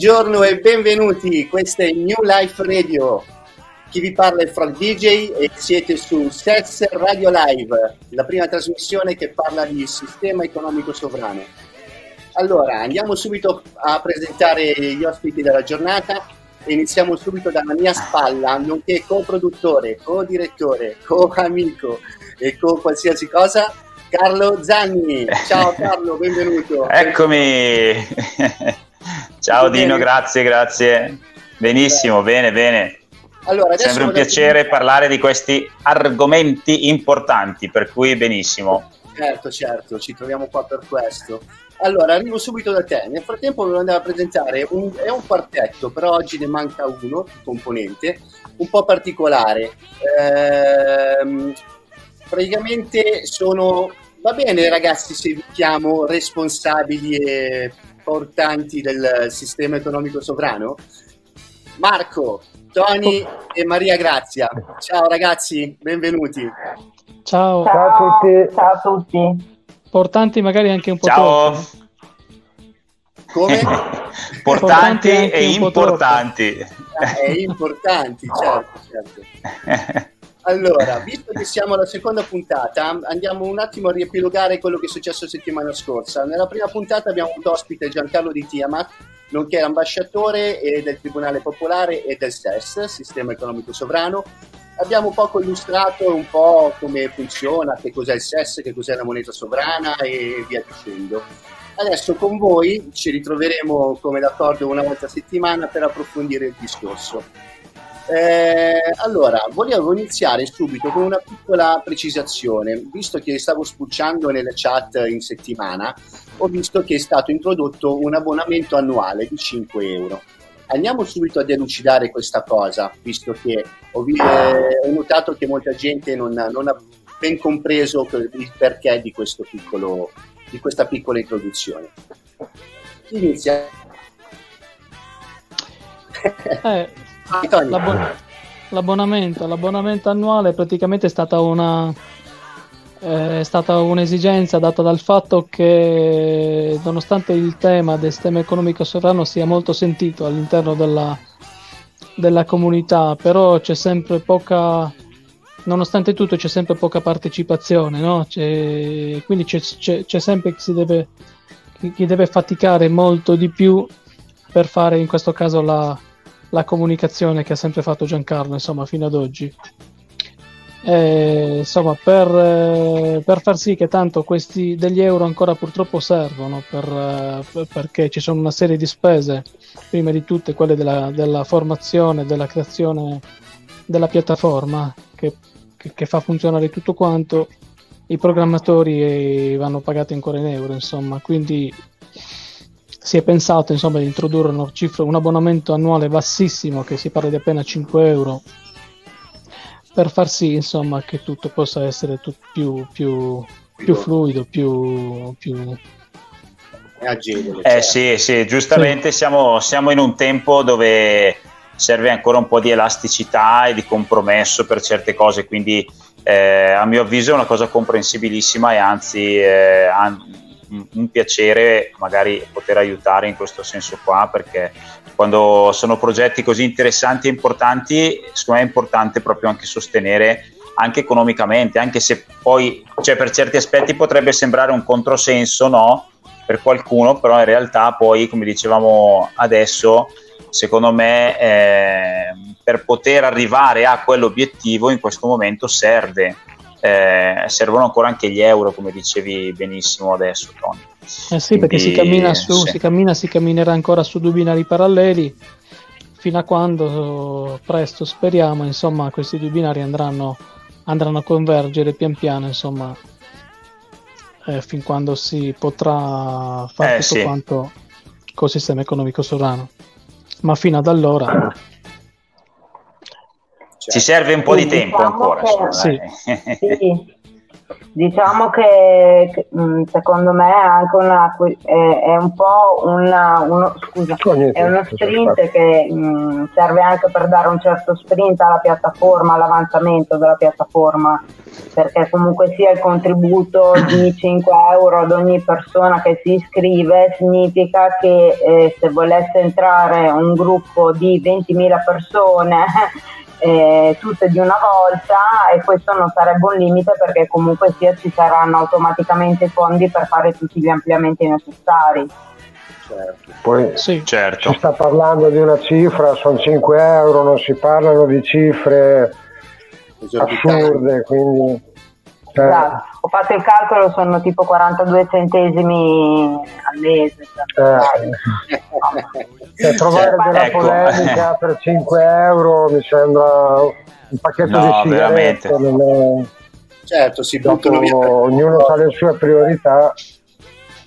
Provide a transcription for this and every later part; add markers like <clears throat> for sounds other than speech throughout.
Buongiorno e benvenuti, questo è New Life Radio. Chi vi parla è Frank DJ e siete su SES Radio Live, la prima trasmissione che parla di sistema economico sovrano. Allora, andiamo subito a presentare gli ospiti della giornata e iniziamo subito dalla mia spalla, nonché co-produttore, co-direttore, co-amico e co-qualsiasi cosa, Carlo Zanni. Ciao <laughs> Carlo, benvenuto. Eccomi. Ciao Dino, grazie, grazie. Benissimo, bene, bene. Allora, Sempre un piacere ti... parlare di questi argomenti importanti, per cui benissimo. Certo, certo, ci troviamo qua per questo. Allora, arrivo subito da te. Nel frattempo volevo andare a presentare un, è un quartetto, però oggi ne manca uno, componente, un po' particolare. Ehm, praticamente sono, va bene ragazzi se vi chiamo responsabili e portanti del sistema economico sovrano? Marco, Tony e Maria Grazia. Ciao ragazzi, benvenuti. Ciao. Ciao a tutti. Ciao a tutti. Portanti magari anche un po' Ciao. <laughs> Troppo. Come? Portanti e importanti. Eh, e importanti, certo, certo. <laughs> Allora, visto che siamo alla seconda puntata, andiamo un attimo a riepilogare quello che è successo settimana scorsa. Nella prima puntata abbiamo avuto ospite Giancarlo Di Tiamat, nonché ambasciatore del Tribunale Popolare e del SES, Sistema Economico Sovrano. Abbiamo poco illustrato un po' come funziona, che cos'è il SES, che cos'è la moneta sovrana e via dicendo. Adesso con voi ci ritroveremo come d'accordo una volta a settimana per approfondire il discorso. Eh, allora, volevo iniziare subito con una piccola precisazione, visto che stavo spulciando nelle chat in settimana, ho visto che è stato introdotto un abbonamento annuale di 5 euro. Andiamo subito a delucidare questa cosa, visto che ho, eh, ho notato che molta gente non, non, ha ben compreso il perché di, piccolo, di questa piccola introduzione. Inizia. Eh, L'abbon- l'abbonamento, l'abbonamento annuale praticamente è stata una è stata un'esigenza data dal fatto che nonostante il tema del sistema economico sovrano sia molto sentito all'interno della, della comunità, però c'è sempre poca nonostante tutto c'è sempre poca partecipazione, no? c'è, quindi c'è, c'è, c'è, sempre chi, deve, chi deve faticare molto di più per fare in questo caso la, la comunicazione che ha sempre fatto Giancarlo, insomma, fino ad oggi. E, insomma, per, eh, per, far sì che tanto questi degli euro ancora purtroppo servono per, eh, perché ci sono una serie di spese, prima di tutte quelle della, della formazione, della creazione della piattaforma che, che, che, fa funzionare tutto quanto, i programmatori vanno pagati ancora in euro, insomma, quindi si è pensato insomma, di introdurre una cifra, un abbonamento annuale bassissimo, che si parla di appena 5 euro, per far sì insomma, che tutto possa essere tu- più, più, più, fluido, più, più... agevole. Eh sì, sì, giustamente sì. Siamo, siamo in un tempo dove serve ancora un po' di elasticità e di compromesso per certe cose, quindi eh, a mio avviso è una cosa comprensibilissima e anzi eh, an- un piacere magari poter aiutare in questo senso qua perché quando sono progetti così interessanti e importanti secondo me è importante proprio anche sostenere anche economicamente anche se poi cioè per certi aspetti potrebbe sembrare un controsenso no per qualcuno però in realtà poi come dicevamo adesso secondo me eh, per poter arrivare a quell'obiettivo in questo momento serve eh, servono ancora anche gli euro, come dicevi benissimo adesso, Tony. Eh sì, Quindi, perché si cammina, su, sì. si cammina, si camminerà ancora su due binari paralleli fino a quando presto speriamo, insomma, questi due binari andranno, andranno a convergere pian piano, insomma, eh, fin quando si potrà fare eh, tutto sì. quanto col sistema economico sovrano. Ma fino ad allora <clears throat> ci serve un po' di tempo diciamo ancora. Che, sì. sì. <laughs> Diciamo che mm, secondo me è anche una, è, un po' una, uno, scusa, è uno sprint che mh, mm, serve anche per dare un certo sprint alla piattaforma, all'avanzamento della piattaforma, perché comunque sia il contributo <coughs> di 5 euro ad ogni persona che si iscrive significa che eh, se volesse entrare un gruppo di 20.000 persone eh, tutte di una volta e questo non sarebbe un limite perché comunque sia ci saranno automaticamente i fondi per fare tutti gli ampliamenti necessari. Certo. Poi sì, certo. si sta parlando di una cifra, sono 5 euro, non si parlano di cifre assurde, quindi. Esatto. Ho fatto il calcolo, sono tipo 42 centesimi al mese. Eh. cioè, <laughs> trovare cioè, della ecco. polemica per 5 euro mi sembra un pacchetto no, di sigarette. È... Certo, si buttano via. Ognuno ha le sue priorità.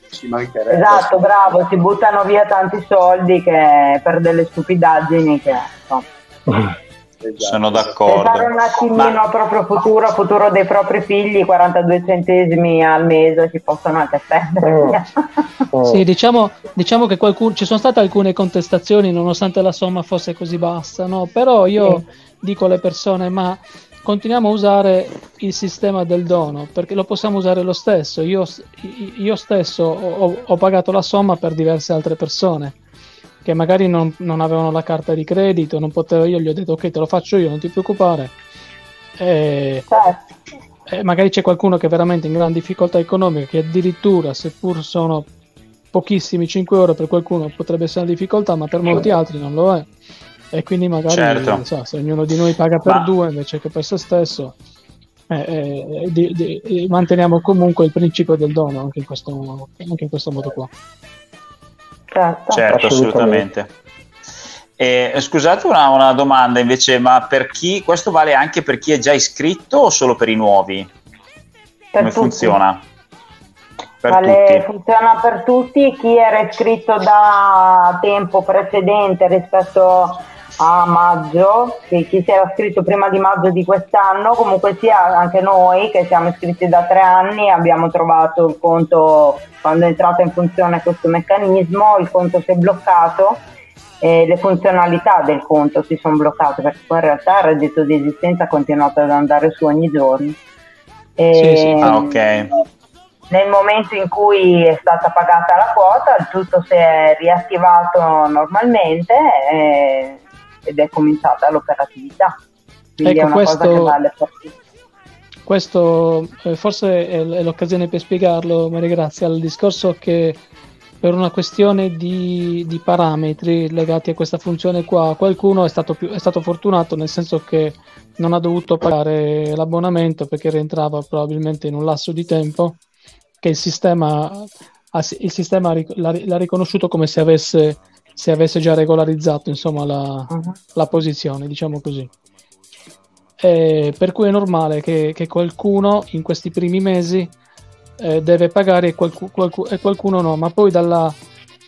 Ci mancherebbe. Esatto, bravo, si buttano via tanti soldi che, per delle stupidaggini che... Insomma. <laughs> Esatto. Sono d'accordo. Pensare un attimino Ma... proprio futuro, futuro dei propri figli, 42 centesimi al mese si possono anche spendere. Oh. <laughs> Oh. Sì, diciamo, diciamo che qualcuno, ci sono state alcune contestazioni nonostante la somma fosse così bassa, no? però io sì. dico alle persone ma continuiamo a usare il sistema del dono perché lo possiamo usare lo stesso. Io, io stesso ho, ho pagato la somma per diverse altre persone che magari non, non, avevano la carta di credito, non potevo, io gli ho detto ok te lo faccio io, non ti preoccupare. E, certo. e magari c'è qualcuno che è veramente in gran difficoltà economica, che addirittura, seppur sono pochissimi 5 euro per qualcuno potrebbe essere una difficoltà, ma per molti altri non lo è. E quindi magari certo. so, se ognuno di noi paga per ma... due invece che per se stesso, eh, eh, di, di, manteniamo comunque il principio del dono anche in questo, anche in questo modo qua. Certo, certo assolutamente. E, scusate una, una, domanda invece, ma per chi questo vale anche per chi è già iscritto o solo per i nuovi? Per Come tutti. funziona? Per vale, funziona per tutti, chi era iscritto da tempo precedente rispetto a maggio, chi si era iscritto prima di maggio di quest'anno, comunque sia anche noi che siamo iscritti da tre anni abbiamo trovato il conto quando è entrato in funzione questo meccanismo, il conto si è bloccato e le funzionalità del conto si sono bloccate perché poi in realtà il reddito di esistenza ha continuato ad andare su ogni giorno. E sì, sì. Ah, ok nel momento in cui è stata pagata la quota, il tutto si è riattivato normalmente e, ed è cominciata l'operatività. Quindi ecco, è una questo, cosa che vale per tutti. Questo eh, forse è, è, l'occasione per spiegarlo, Maria Grazia, al discorso che per una questione di, di, parametri legati a questa funzione qua, qualcuno è stato, più, è stato fortunato nel senso che non ha dovuto pagare l'abbonamento perché rientrava probabilmente in un lasso di tempo che il sistema, il sistema l'ha, l'ha riconosciuto come se avesse, se avesse già regolarizzato insomma, la, uh-huh. la posizione, diciamo così. E per cui è normale che, che, qualcuno in questi primi mesi eh, deve pagare e, qualcu- qualcu- e, qualcuno no, ma poi dalla,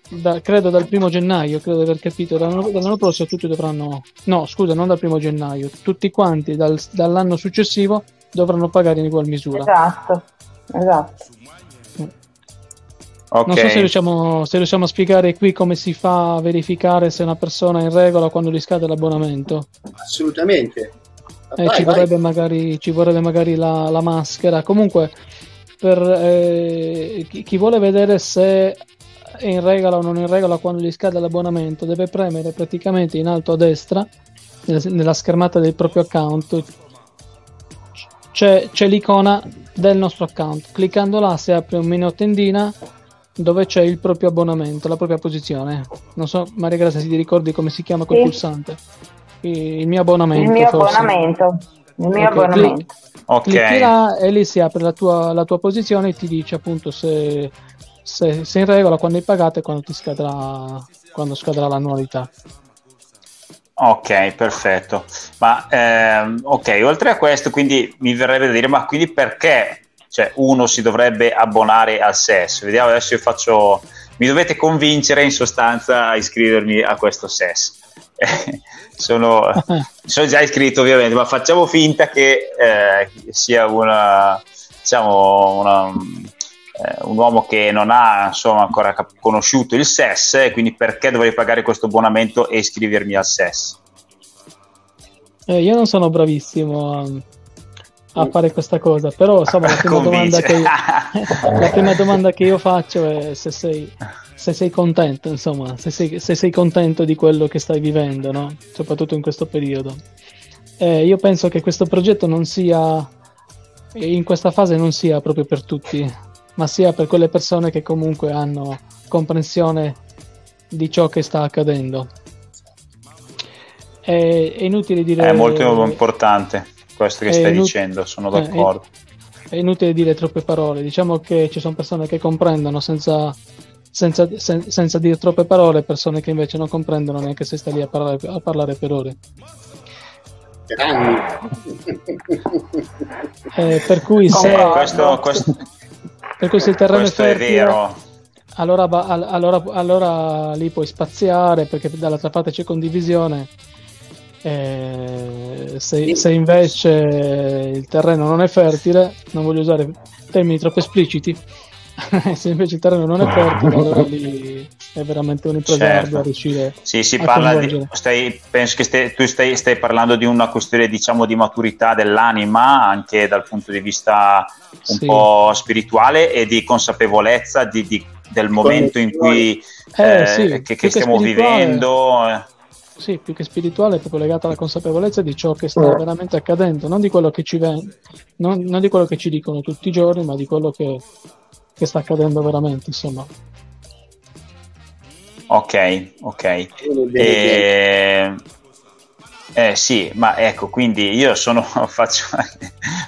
da, credo dal primo gennaio, credo di aver capito, dall'anno, dall'anno, prossimo tutti dovranno, no scusa, non dal primo gennaio, tutti quanti dal, dall'anno successivo dovranno pagare in ugual misura. Esatto, esatto. Okay. Non so se riusciamo, se riusciamo, a spiegare qui come si fa a verificare se una persona è in regola quando gli scade l'abbonamento. Assolutamente. Eh, vai, ci, vorrebbe magari, ci, vorrebbe magari, la, la maschera. Comunque, per eh, chi, chi, vuole vedere se è in regola o non in regola quando gli scade l'abbonamento, deve premere praticamente in alto a destra, nella schermata del proprio account, c'è, c'è l'icona del nostro account. Cliccando là si apre un menu tendina dove c'è il proprio abbonamento, la propria posizione. Non so, Maria Grazia, se ti ricordi come si chiama quel sì. pulsante? Il mio abbonamento. Il mio forse. abbonamento. Il mio okay. abbonamento. Clic- ok. Clicchi là e lì si apre la tua, la tua posizione e ti dice appunto se, se, se in regola quando hai pagato e quando ti scadrà, quando scadrà l'annualità. Ok, perfetto. Ma ehm, ok, oltre a questo, quindi mi verrebbe da dire, ma quindi perché cioè uno si dovrebbe abbonare al SES. Vediamo adesso io faccio, mi dovete convincere in sostanza a iscrivermi a questo SES. <laughs> sono, sono, già iscritto ovviamente, ma facciamo finta che eh, sia una, diciamo, una, eh, un uomo che non ha insomma, ancora cap- conosciuto il SES, quindi perché dovrei pagare questo abbonamento e iscrivermi al SES? Eh, io non sono bravissimo a, a, fare questa cosa, però insomma, la, prima domanda che io, <laughs> la prima domanda che io faccio è se sei, se sei contento, insomma, se sei, se sei, contento di quello che stai vivendo, no? soprattutto in questo periodo. Eh, io penso che questo progetto non sia, in questa fase non sia proprio per tutti, ma sia per quelle persone che comunque hanno comprensione di ciò che sta accadendo. È, è inutile dire... È molto importante questo che stai inut- dicendo, sono d'accordo. È, è, inutile dire troppe parole, diciamo che ci sono persone che comprendono senza, senza, sen, senza dire troppe parole, persone che invece non comprendono neanche se stai lì a parlare, a parlare per ore. eh, per cui se, questo, questo, per cui se il terreno è fertile, è allora, allora, allora, lì puoi spaziare perché dall'altra parte c'è condivisione. Eh, se, se, invece il terreno non è fertile, non voglio usare termini troppo espliciti, <laughs> se invece il terreno non è fertile, <laughs> allora lì è veramente un'impresa certo. riuscire sì, si parla di, stai, penso che stai, tu stai, stai, parlando di una questione diciamo di maturità dell'anima anche dal punto di vista un sì. po' spirituale e di consapevolezza di, di, del momento in cui eh, eh, sì, che, che stiamo vivendo eh. Sì, più che spirituale è proprio legato alla consapevolezza di ciò che sta veramente accadendo non di quello che ci, ven- non, non di quello che ci dicono tutti i giorni ma di quello che che sta accadendo veramente, insomma. Ok, ok. E... Eh sì, ma ecco, quindi io sono, <laughs> faccio,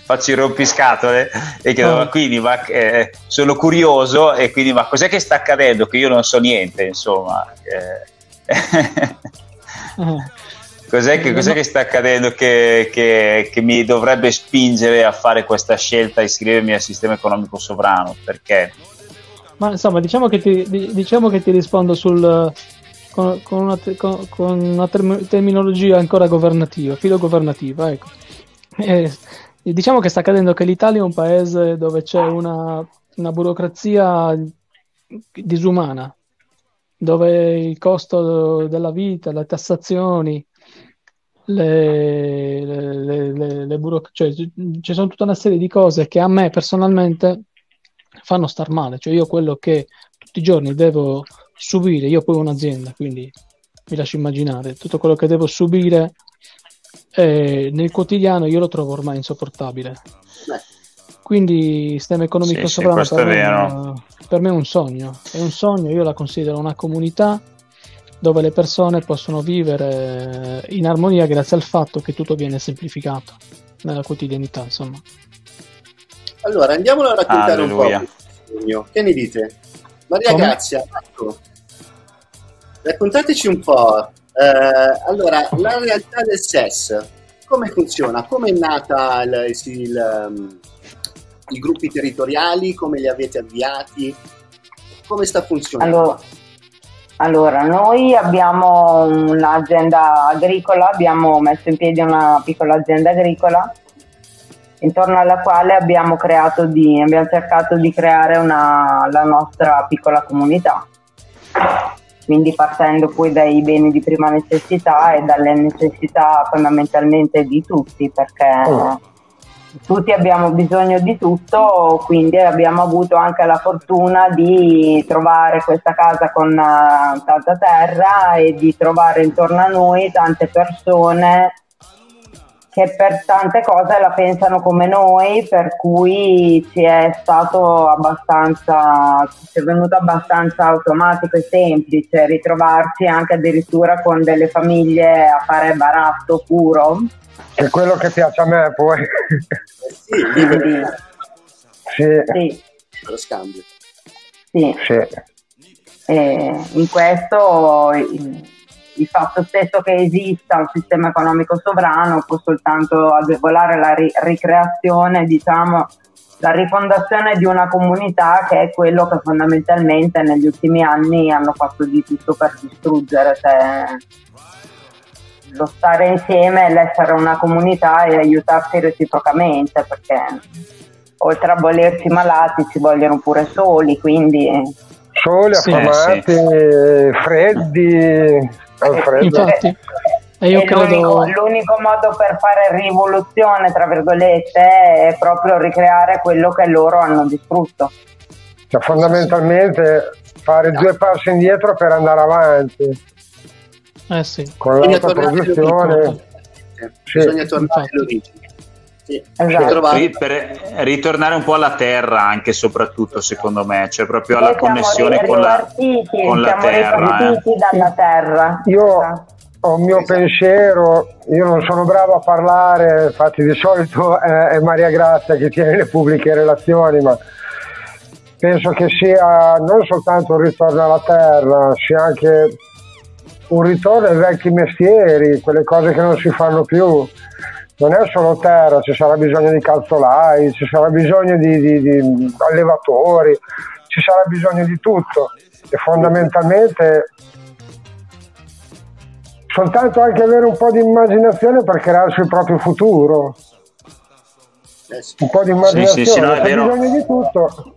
faccio i rompiscatole e chiedo, oh. quindi ma, eh, sono curioso e quindi ma cos'è che sta accadendo che io non so niente, insomma. Eh. <laughs> Cos'è che, cos'è che, sta accadendo che, che, che, mi dovrebbe spingere a fare questa scelta, a iscrivermi al sistema economico sovrano? Perché? Ma insomma, diciamo che ti, diciamo che ti rispondo sul, con, con, una, con, con, una, terminologia ancora governativa, filo governativa. Ecco. Eh, diciamo che sta accadendo che l'Italia è un paese dove c'è una, una burocrazia disumana, dove il costo della vita, le tassazioni, le, le, le, le buro- cioè, ci sono tutta una serie di cose che a me personalmente fanno star male, cioè io quello che tutti i giorni devo subire, io poi ho un'azienda, quindi vi lascio immaginare, tutto quello che devo subire eh, nel quotidiano io lo trovo ormai insopportabile. Quindi sistema economico sì, sovrano sì, per, me, per me è un sogno, è un sogno, io la considero una comunità dove le persone possono vivere in armonia grazie al fatto che tutto viene semplificato nella quotidianità, insomma. Allora, andiamolo a raccontare Alleluia. un po'. Che ne dite? Maria Come? Grazia, ecco. raccontateci un po'. Eh, allora, la realtà del SES, come funziona? Come è nata il, il, um, i gruppi territoriali? Come li avete avviati? Come sta funzionando? Allora, allora, noi abbiamo un'azienda agricola, abbiamo messo in piedi una piccola azienda agricola intorno alla quale abbiamo, di, abbiamo cercato di creare una, la nostra piccola comunità. Quindi partendo poi dai beni di prima necessità e dalle necessità fondamentalmente di tutti, perché oh tutti abbiamo bisogno di tutto, quindi abbiamo avuto anche la fortuna di trovare questa casa con uh, tanta terra e di trovare intorno a noi tante persone che per tante cose la pensano come noi, per cui ci è stato abbastanza, ci è venuto abbastanza automatico e semplice ritrovarci anche addirittura con delle famiglie a fare baratto puro è quello che piace a me poi. Sì, sì. sì. Lo scambio. Sì. sì. E in questo il, fatto stesso che esista un sistema economico sovrano può soltanto agevolare la ri- ricreazione, diciamo, la rifondazione di una comunità che è quello che fondamentalmente negli ultimi anni hanno fatto di tutto per distruggere. Cioè, lo stare insieme, l'essere una comunità e aiutarsi reciprocamente perché oltre a volersi malati ci vogliono pure soli, quindi... Soli, affamati, sì, sì. freddi, Infatti, e io e credo... l'unico, l'unico, modo per fare rivoluzione, tra virgolette, è proprio ricreare quello che loro hanno distrutto. Cioè, fondamentalmente fare due passi indietro per andare avanti. Eh sì. Con l'autoproduzione. Sì. Bisogna tornare all'origine. Sì. Esatto. per ritornare un po' alla terra anche soprattutto secondo me cioè proprio alla connessione con la, con la terra eh. dalla terra io esatto ho un mio pensiero, io non sono bravo a parlare, infatti di solito è, è Maria Grazia che tiene le pubbliche relazioni, ma penso che sia non soltanto un ritorno alla terra, sia anche un ritorno ai vecchi mestieri, quelle cose che non si fanno più. Non è solo terra, ci sarà bisogno di calzolai, ci sarà bisogno di, di, di allevatori, ci sarà bisogno di tutto e fondamentalmente soltanto anche avere un po' di immaginazione per crearsi il proprio futuro. Eh un po' di immaginazione, sì, sì, sì, no, bisogno di tutto.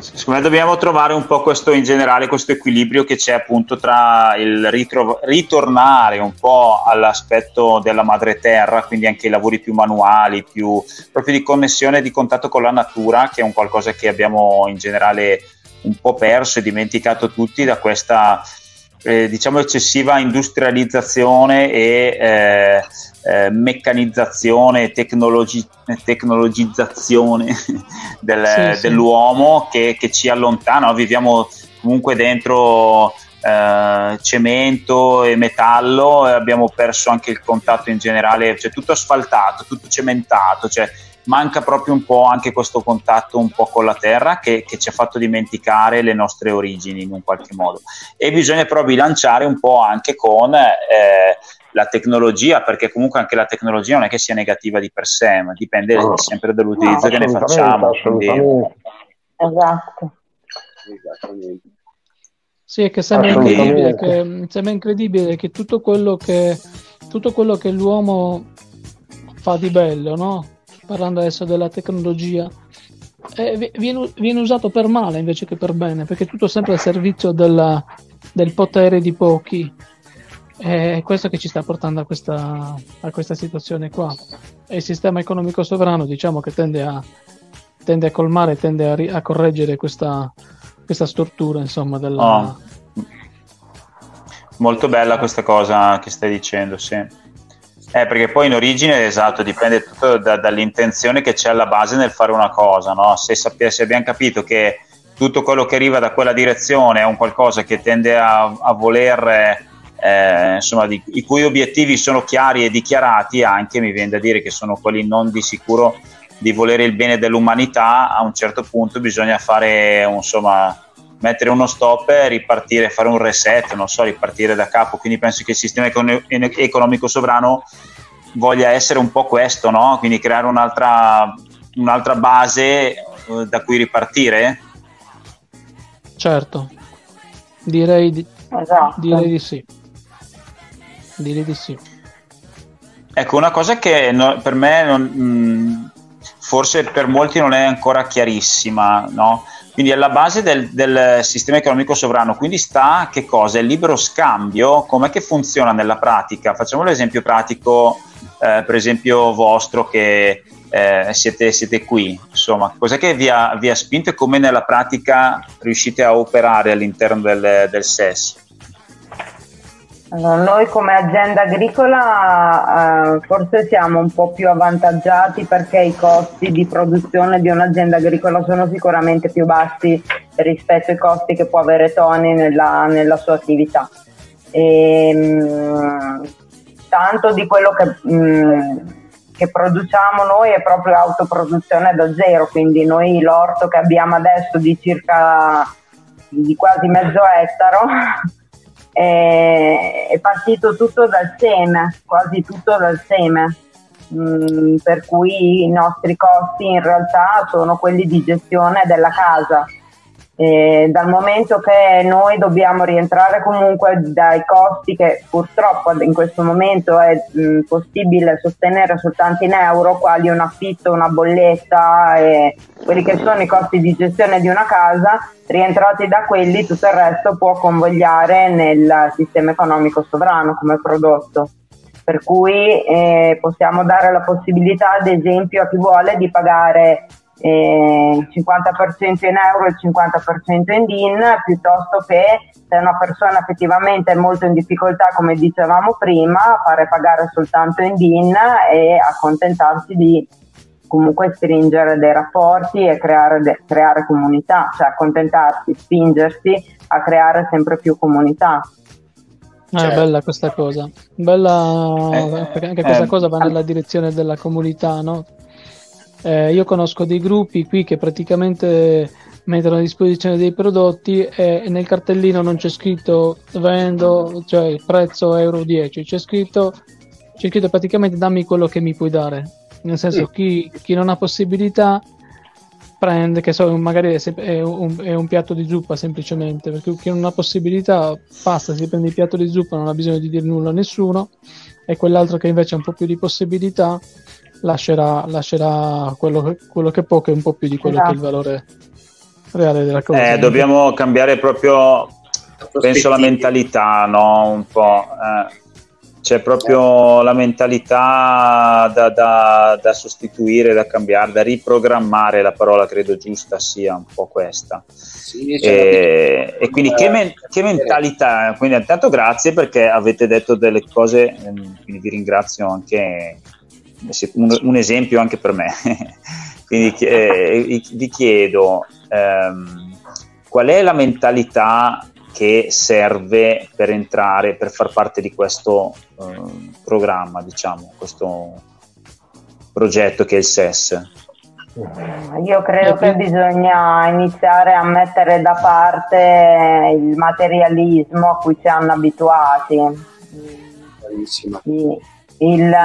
Secondo me dobbiamo trovare un po' questo in generale, questo equilibrio che c'è appunto tra il ritro- ritornare un po' all'aspetto della madre terra, quindi anche i lavori più manuali, più proprio di connessione, di contatto con la natura, che è un qualcosa che abbiamo in generale un po' perso e dimenticato tutti da questa eh, diciamo eccessiva industrializzazione e eh, eh, meccanizzazione, tecnologi- tecnologizzazione <laughs> del, sì, dell'uomo Che, che, ci allontana, viviamo comunque dentro eh, cemento e metallo e abbiamo perso anche il contatto in generale, cioè tutto asfaltato, tutto cementato, cioè manca proprio un po' anche questo contatto un po' con la terra che, che, ci ha fatto dimenticare le nostre origini in un qualche modo. E bisogna però bilanciare un po' anche con eh, la tecnologia, perché comunque anche la tecnologia non è che sia negativa di per sé, ma dipende no. sempre dall'utilizzo no, che ne facciamo. Quindi... Esatto. Sì, è che sembra incredibile che, sembra incredibile che tutto quello che tutto quello che l'uomo fa di bello, no? parlando adesso della tecnologia, eh, viene, viene, usato per male invece che per bene, perché è tutto sempre al servizio della, del potere di pochi. È questo che ci sta portando a questa, a questa situazione qua. E il sistema economico sovrano, diciamo che tende a, tende a colmare, tende a, a correggere questa, questa stortura, insomma, della... Oh. Molto bella questa cosa che stai dicendo, sì. Eh, perché poi in origine, esatto, dipende tutto da, dall'intenzione che c'è alla base nel fare una cosa, no? se, sappia, se, abbiamo capito che tutto quello che arriva da quella direzione è un qualcosa che tende a, a voler, eh, insomma, di, i cui obiettivi sono chiari e dichiarati, anche mi viene da dire che sono quelli non di sicuro di volere il bene dell'umanità, a un certo punto bisogna fare, insomma, mettere uno stop e ripartire, fare un reset, non so, ripartire da capo. Quindi penso che il sistema economico sovrano voglia essere un po' questo, no? Quindi creare un'altra, un'altra base eh, da cui ripartire. Certo, direi di, esatto. direi di sì. Direi di sì. Ecco, una cosa che no, per me non, mh, mm, forse per molti non è ancora chiarissima, no? Quindi alla base del, del, sistema economico sovrano, quindi sta che cosa? Il libero scambio, com'è che funziona nella pratica? Facciamo l'esempio pratico, eh, per esempio vostro che eh, siete, siete, qui, insomma, cos'è che vi ha, vi ha, spinto e come nella pratica riuscite a operare all'interno del, del SES? Allora, noi come azienda agricola eh, forse siamo un po' più avvantaggiati perché i costi di produzione di un'azienda agricola sono sicuramente più bassi rispetto ai costi che può avere Tony nella, nella sua attività. E, ehm, mh, tanto di quello che, mh, che, produciamo noi è proprio autoproduzione da zero, quindi noi l'orto che abbiamo adesso di circa di quasi mezzo ettaro <laughs> è, è partito tutto dal seme, quasi tutto dal seme. Mm, per cui i nostri costi in realtà sono quelli di gestione della casa eh, dal momento che noi dobbiamo rientrare comunque dai costi che purtroppo in questo momento è mh, possibile sostenere soltanto in euro, quali un affitto, una bolletta e quelli che sono i costi di gestione di una casa, rientrati da quelli tutto il resto può convogliare nel sistema economico sovrano come prodotto. Per cui eh, possiamo dare la possibilità, ad esempio, a chi vuole di pagare il 50% in euro e il 50% in DIN, piuttosto che se una persona effettivamente è molto in difficoltà, come dicevamo prima, fare pagare soltanto in DIN e accontentarsi di comunque stringere dei rapporti e creare, de- creare comunità, cioè accontentarsi, spingersi a creare sempre più comunità. Ah, certo. bella questa cosa, bella eh, perché anche questa eh, cosa va nella direzione della comunità, no? Eh, io conosco dei gruppi qui che praticamente mettono a disposizione dei prodotti e nel cartellino non c'è scritto vendo, cioè il prezzo euro 10, c'è scritto, c'è scritto praticamente dammi quello che mi puoi dare. Nel senso, chi, chi, non ha possibilità prende, che so, magari è, è, un, è, un, piatto di zuppa semplicemente, perché chi non ha possibilità passa, si prende il piatto di zuppa, non ha bisogno di dire nulla a nessuno, e quell'altro che invece ha un po' più di possibilità lascerà, lascerà quello, che, quello, che può, che è un po' più di quello esatto. che è il esatto. valore reale della cosa. Eh, dobbiamo cambiare proprio, penso, la mentalità, no? Un po'. Eh. C'è proprio la mentalità da, da, da, sostituire, da cambiare, da riprogrammare, la parola credo giusta sia un po' questa. Sì, e, e, quindi che, men- che, mentalità, quindi intanto grazie perché avete detto delle cose, ehm, quindi vi ringrazio anche un, un esempio anche per me. <laughs> Quindi eh, vi chiedo ehm, qual è la mentalità che serve per entrare, per far parte di questo eh, programma, diciamo, questo progetto che è il SES? Io credo che bisogna iniziare a mettere da parte il materialismo a cui siamo abituati. Bravissima. Sì il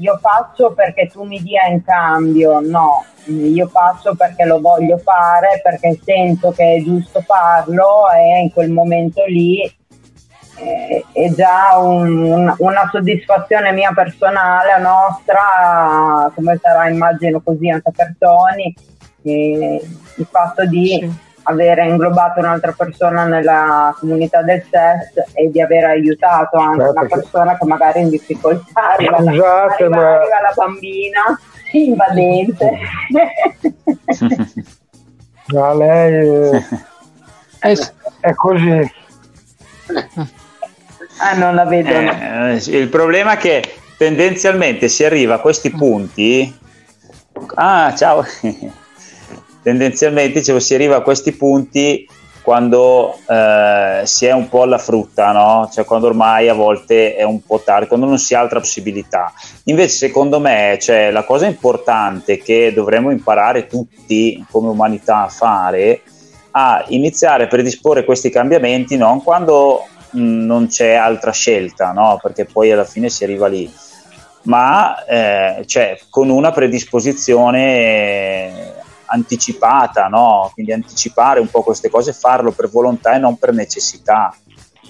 io faccio perché tu mi dia in cambio, no, io faccio perché lo voglio fare, perché sento che è giusto farlo e in quel momento lì eh, è già un, una soddisfazione mia personale, nostra, come sarà immagino così anche per Tony, eh, il fatto di... Sì avere inglobato un'altra persona nella comunità del SES e di aver aiutato anche certo, una persona che magari è in difficoltà. Arriva, Scusate, la, arriva, ma... arriva la bambina invadente. <laughs> Ma lei <laughs> è, è così. Ah, non la vedo. Eh, il problema è che tendenzialmente si arriva a questi punti. Ah, ciao tendenzialmente cioè, si arriva a questi punti quando eh, si è un po' alla frutta, no? cioè quando ormai a volte è un po' tardi, quando non si ha altra possibilità. Invece secondo me cioè, la cosa importante che dovremmo imparare tutti come umanità a fare a iniziare a predisporre questi cambiamenti non quando mh, non c'è altra scelta, no? perché poi alla fine si arriva lì, ma eh, cioè, con una predisposizione anticipata, no? quindi anticipare un po' queste cose, farlo per volontà e non per necessità.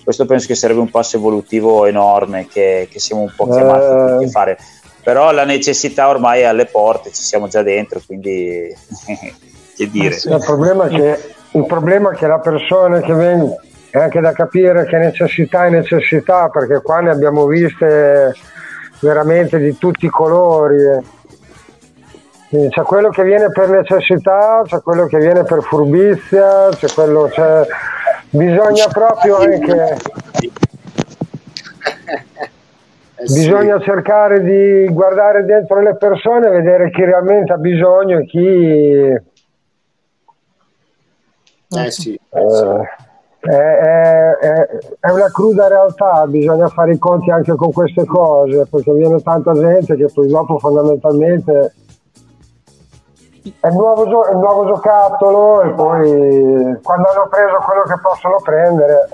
Questo penso che sarebbe un passo evolutivo enorme che, che siamo un po' chiamati eh... a fare. Però la necessità ormai è alle porte, ci siamo già dentro, quindi <laughs> che dire. Il problema, che, il problema è che la persona che viene è anche da capire che necessità è necessità, perché qua ne abbiamo viste veramente di tutti i colori c'è quello che viene per necessità, c'è quello che viene per furbizia, c'è quello, c'è... bisogna proprio anche... Eh bisogna cercare di guardare dentro le persone e vedere chi realmente ha bisogno e chi... Eh sì. Eh, è, è, è, una cruda realtà, bisogna fare i conti anche con queste cose, perché viene tanta gente che poi dopo fondamentalmente è il nuovo, gio- è il nuovo giocattolo e poi quando hanno preso quello che possono prendere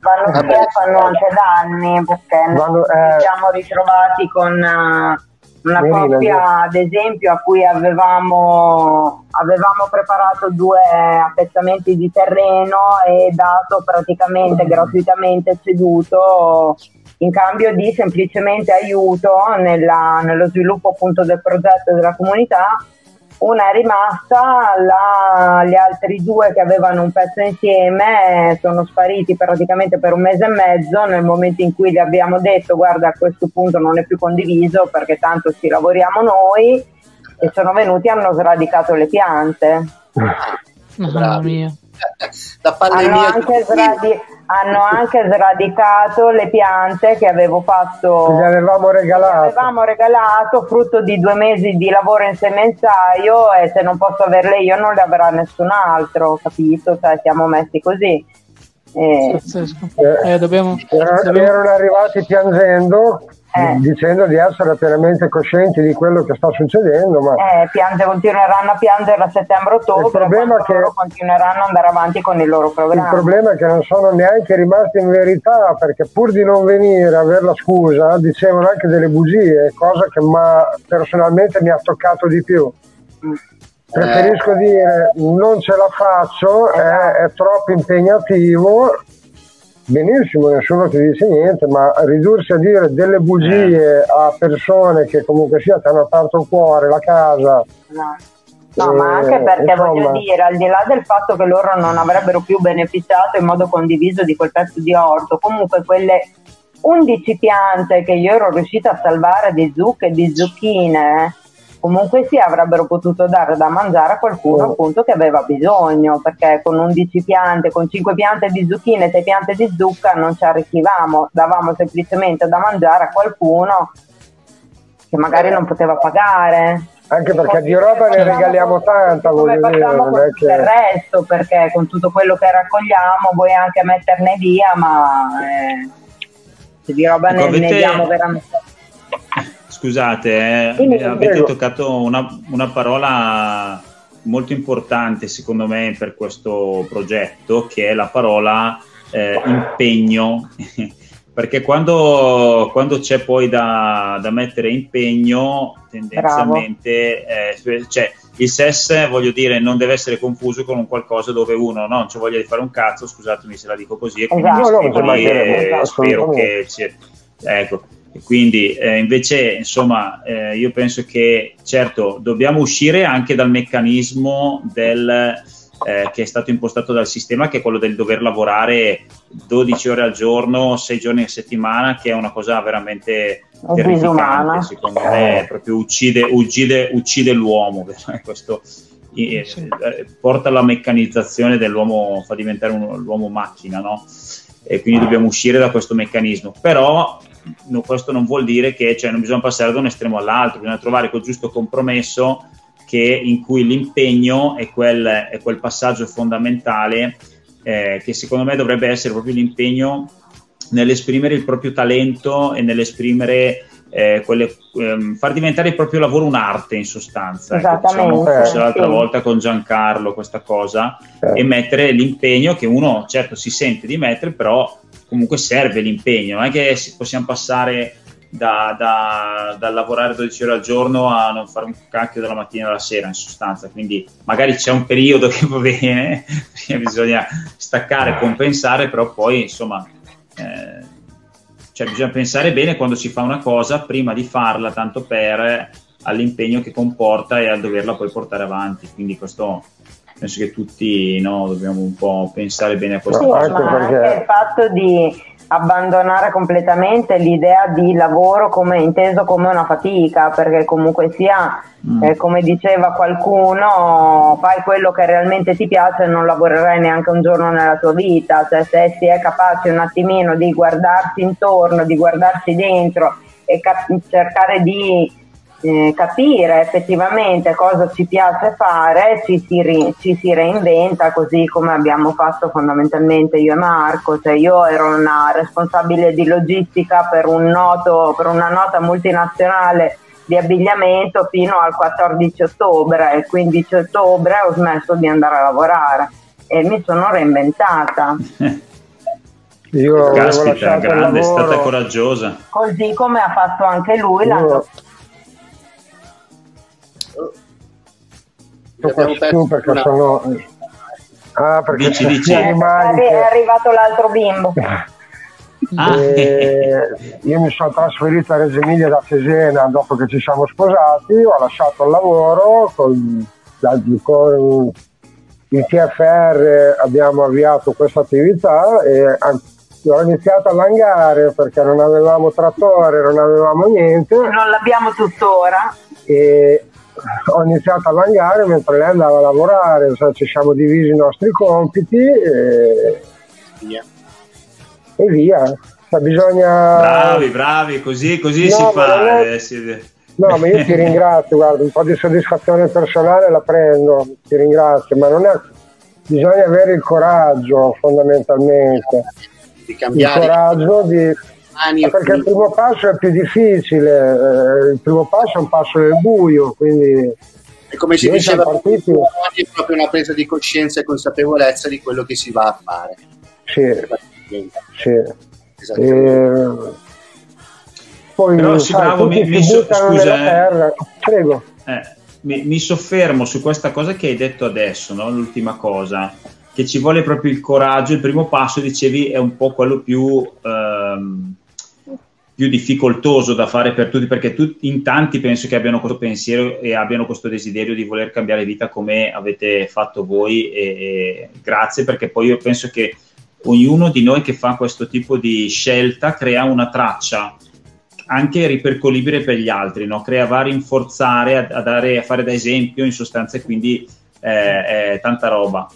vanno via fanno anche danni perché Vanno, eh, ci siamo ritrovati con uh, una coppia ad esempio a cui avevamo, avevamo preparato due appezzamenti di terreno e dato praticamente gratuitamente ceduto in cambio di semplicemente aiuto nella, nello sviluppo appunto del progetto della comunità una è rimasta, la, gli altri due che avevano un pezzo insieme sono spariti praticamente per un mese e mezzo nel momento in cui gli abbiamo detto guarda a questo punto non è più condiviso perché tanto ci lavoriamo noi e sono venuti e hanno sradicato le piante. <laughs> Mamma mia. Da hanno anche, sradi- hanno anche sradicato le piante che avevo fatto. Che avevamo regalato. avevamo regalato frutto di due mesi di lavoro in semenzaio e se non posso averle io non le avrà nessun altro capito? Cioè siamo messi così. Eh, eh, dobbiamo, dobbiamo... erano arrivati piangendo eh. dicendo di essere pienamente coscienti di quello che sta succedendo. Ma... Eh, piange, continueranno a piangere a settembre-ottobre, il problema che continueranno ad andare avanti con il loro programma. Il problema è che non sono neanche rimasti in verità, perché pur di non venire a avere la scusa, dicevano anche delle bugie, cosa che personalmente mi ha toccato di più. Mm. Preferisco eh. dire non ce la faccio, è, esatto. è troppo impegnativo benissimo, nessuno ti dice niente, ma ridursi a dire delle bugie eh. a persone che comunque sia ti hanno aperto il cuore, la casa. No. No, eh, ma anche perché insomma... voglio dire, al di là del fatto che loro non avrebbero più beneficiato in modo condiviso di quel pezzo di orto, comunque quelle 11 piante che io ero riuscita a salvare di zucche e di zucchine, comunque sì avrebbero potuto dare da mangiare a qualcuno appunto che aveva bisogno perché con 11 piante, con 5 piante di zucchine e 6 piante di zucca non ci arricchivamo, davamo semplicemente da mangiare a qualcuno che magari non poteva pagare. Anche perché di roba ne regaliamo tanta, voglio dire. Non è che... il resto, perché con tutto quello che raccogliamo vuoi anche metterne via, ma eh, se di roba ecco, ne, avete... ne diamo veramente Scusate, eh, avete toccato una, una, parola molto importante secondo me per questo progetto, che è la parola eh, impegno. <laughs> Perché quando, quando, c'è poi da, da mettere impegno, tendenzialmente, eh, cioè, il SES, voglio dire, non deve essere confuso con un qualcosa dove uno non c'è voglia di fare un cazzo, scusatemi se la dico così, e quindi esatto. scrivo lì e spero che... Ci, ecco, e quindi eh, invece, insomma, eh, io penso che certo dobbiamo uscire anche dal meccanismo del, eh, che è stato impostato dal sistema, che è quello del dover lavorare 12 ore al giorno, 6 giorni a settimana, che è una cosa veramente terrificante. Secondo me proprio uccide, uccide, uccide l'uomo. <laughs> Questo, eh, porta alla meccanizzazione dell'uomo, fa diventare un, l'uomo macchina, no? E quindi dobbiamo uscire da questo meccanismo. Però no, questo non vuol dire che cioè, non bisogna passare da un estremo all'altro, bisogna trovare quel giusto compromesso che, in cui l'impegno è quel, è quel passaggio fondamentale eh, che secondo me dovrebbe essere proprio l'impegno nell'esprimere il proprio talento e nell'esprimere eh, quelle, ehm, far diventare il proprio lavoro un'arte in sostanza. Ecco, diciamo, forse l'altra sì. volta con Giancarlo questa cosa eh. e mettere l'impegno che uno certo si sente di mettere, però comunque serve l'impegno, non è che possiamo passare da, da, da, lavorare 12 ore al giorno a non fare un cacchio dalla mattina alla sera in sostanza, quindi magari c'è un periodo che va bene, <laughs> bisogna staccare, compensare, però poi insomma eh, cioè bisogna pensare bene quando si fa una cosa prima di farla, tanto per all'impegno che comporta e a doverla poi portare avanti, quindi questo penso che tutti no, dobbiamo un po' pensare bene a questa sì, cosa. Ma perché... anche il fatto di abbandonare completamente l'idea di lavoro come inteso come una fatica, perché comunque sia, mm. eh, come diceva qualcuno, fai quello che realmente ti piace e non lavorerai neanche un giorno nella tua vita, cioè se si è capace un attimino di guardarsi intorno, di guardarsi dentro e cap- cercare di eh, capire effettivamente cosa ci piace fare, ci si, ri- ci si, reinventa così come abbiamo fatto fondamentalmente io e Marco. Cioè io ero una responsabile di logistica per, un noto, per una nota multinazionale di abbigliamento fino al 14 ottobre. Il 15 ottobre ho smesso di andare a lavorare e mi sono reinventata. <laughs> Io Caspita, grande, è stata coraggiosa. Così come ha fatto anche lui io... l'anno perché una... sono... Ah, perché dici, dici. È, è arrivato l'altro bimbo. <laughs> Ah. io mi sono trasferito a Reggio Emilia da Cesena dopo che ci siamo sposati, ho lasciato il lavoro con, con il TFR abbiamo avviato questa attività e ho iniziato a langare perché non avevamo trattore, non avevamo niente. Non l'abbiamo tuttora. E ho iniziato a langare mentre lei andava a lavorare, cioè ci siamo divisi i nostri compiti e via. E via. Cioè, bisogna... Bravi, bravi, così, così no, si fa. È... Eh, no, ma io ti ringrazio, guarda, un po' di soddisfazione personale la prendo, ti ringrazio, ma non è... Bisogna avere il coraggio fondamentalmente di cambiare. Il coraggio di... perché il primo passo è più difficile, eh, il primo passo è un passo nel buio, quindi... E come si diceva, partiti... è proprio una presa di coscienza e consapevolezza di quello che si va a fare. Sì, sì. E... Poi, Però sì, bravo, mi, mi so, scusa, eh. prego. Eh, mi, mi, soffermo su questa cosa che hai detto adesso, no? l'ultima cosa che ci vuole proprio il coraggio. Il primo passo, dicevi, è un po' quello più, ehm, più difficoltoso da fare per tutti, perché tutti, in tanti penso che abbiano questo pensiero e abbiano questo desiderio di voler cambiare vita come avete fatto voi. E, e grazie, perché poi io penso che ognuno di noi che fa questo tipo di scelta crea una traccia anche ripercolibile per gli altri, no? crea va a rinforzare, a, a, dare, a fare da esempio in sostanza, quindi eh, è tanta roba.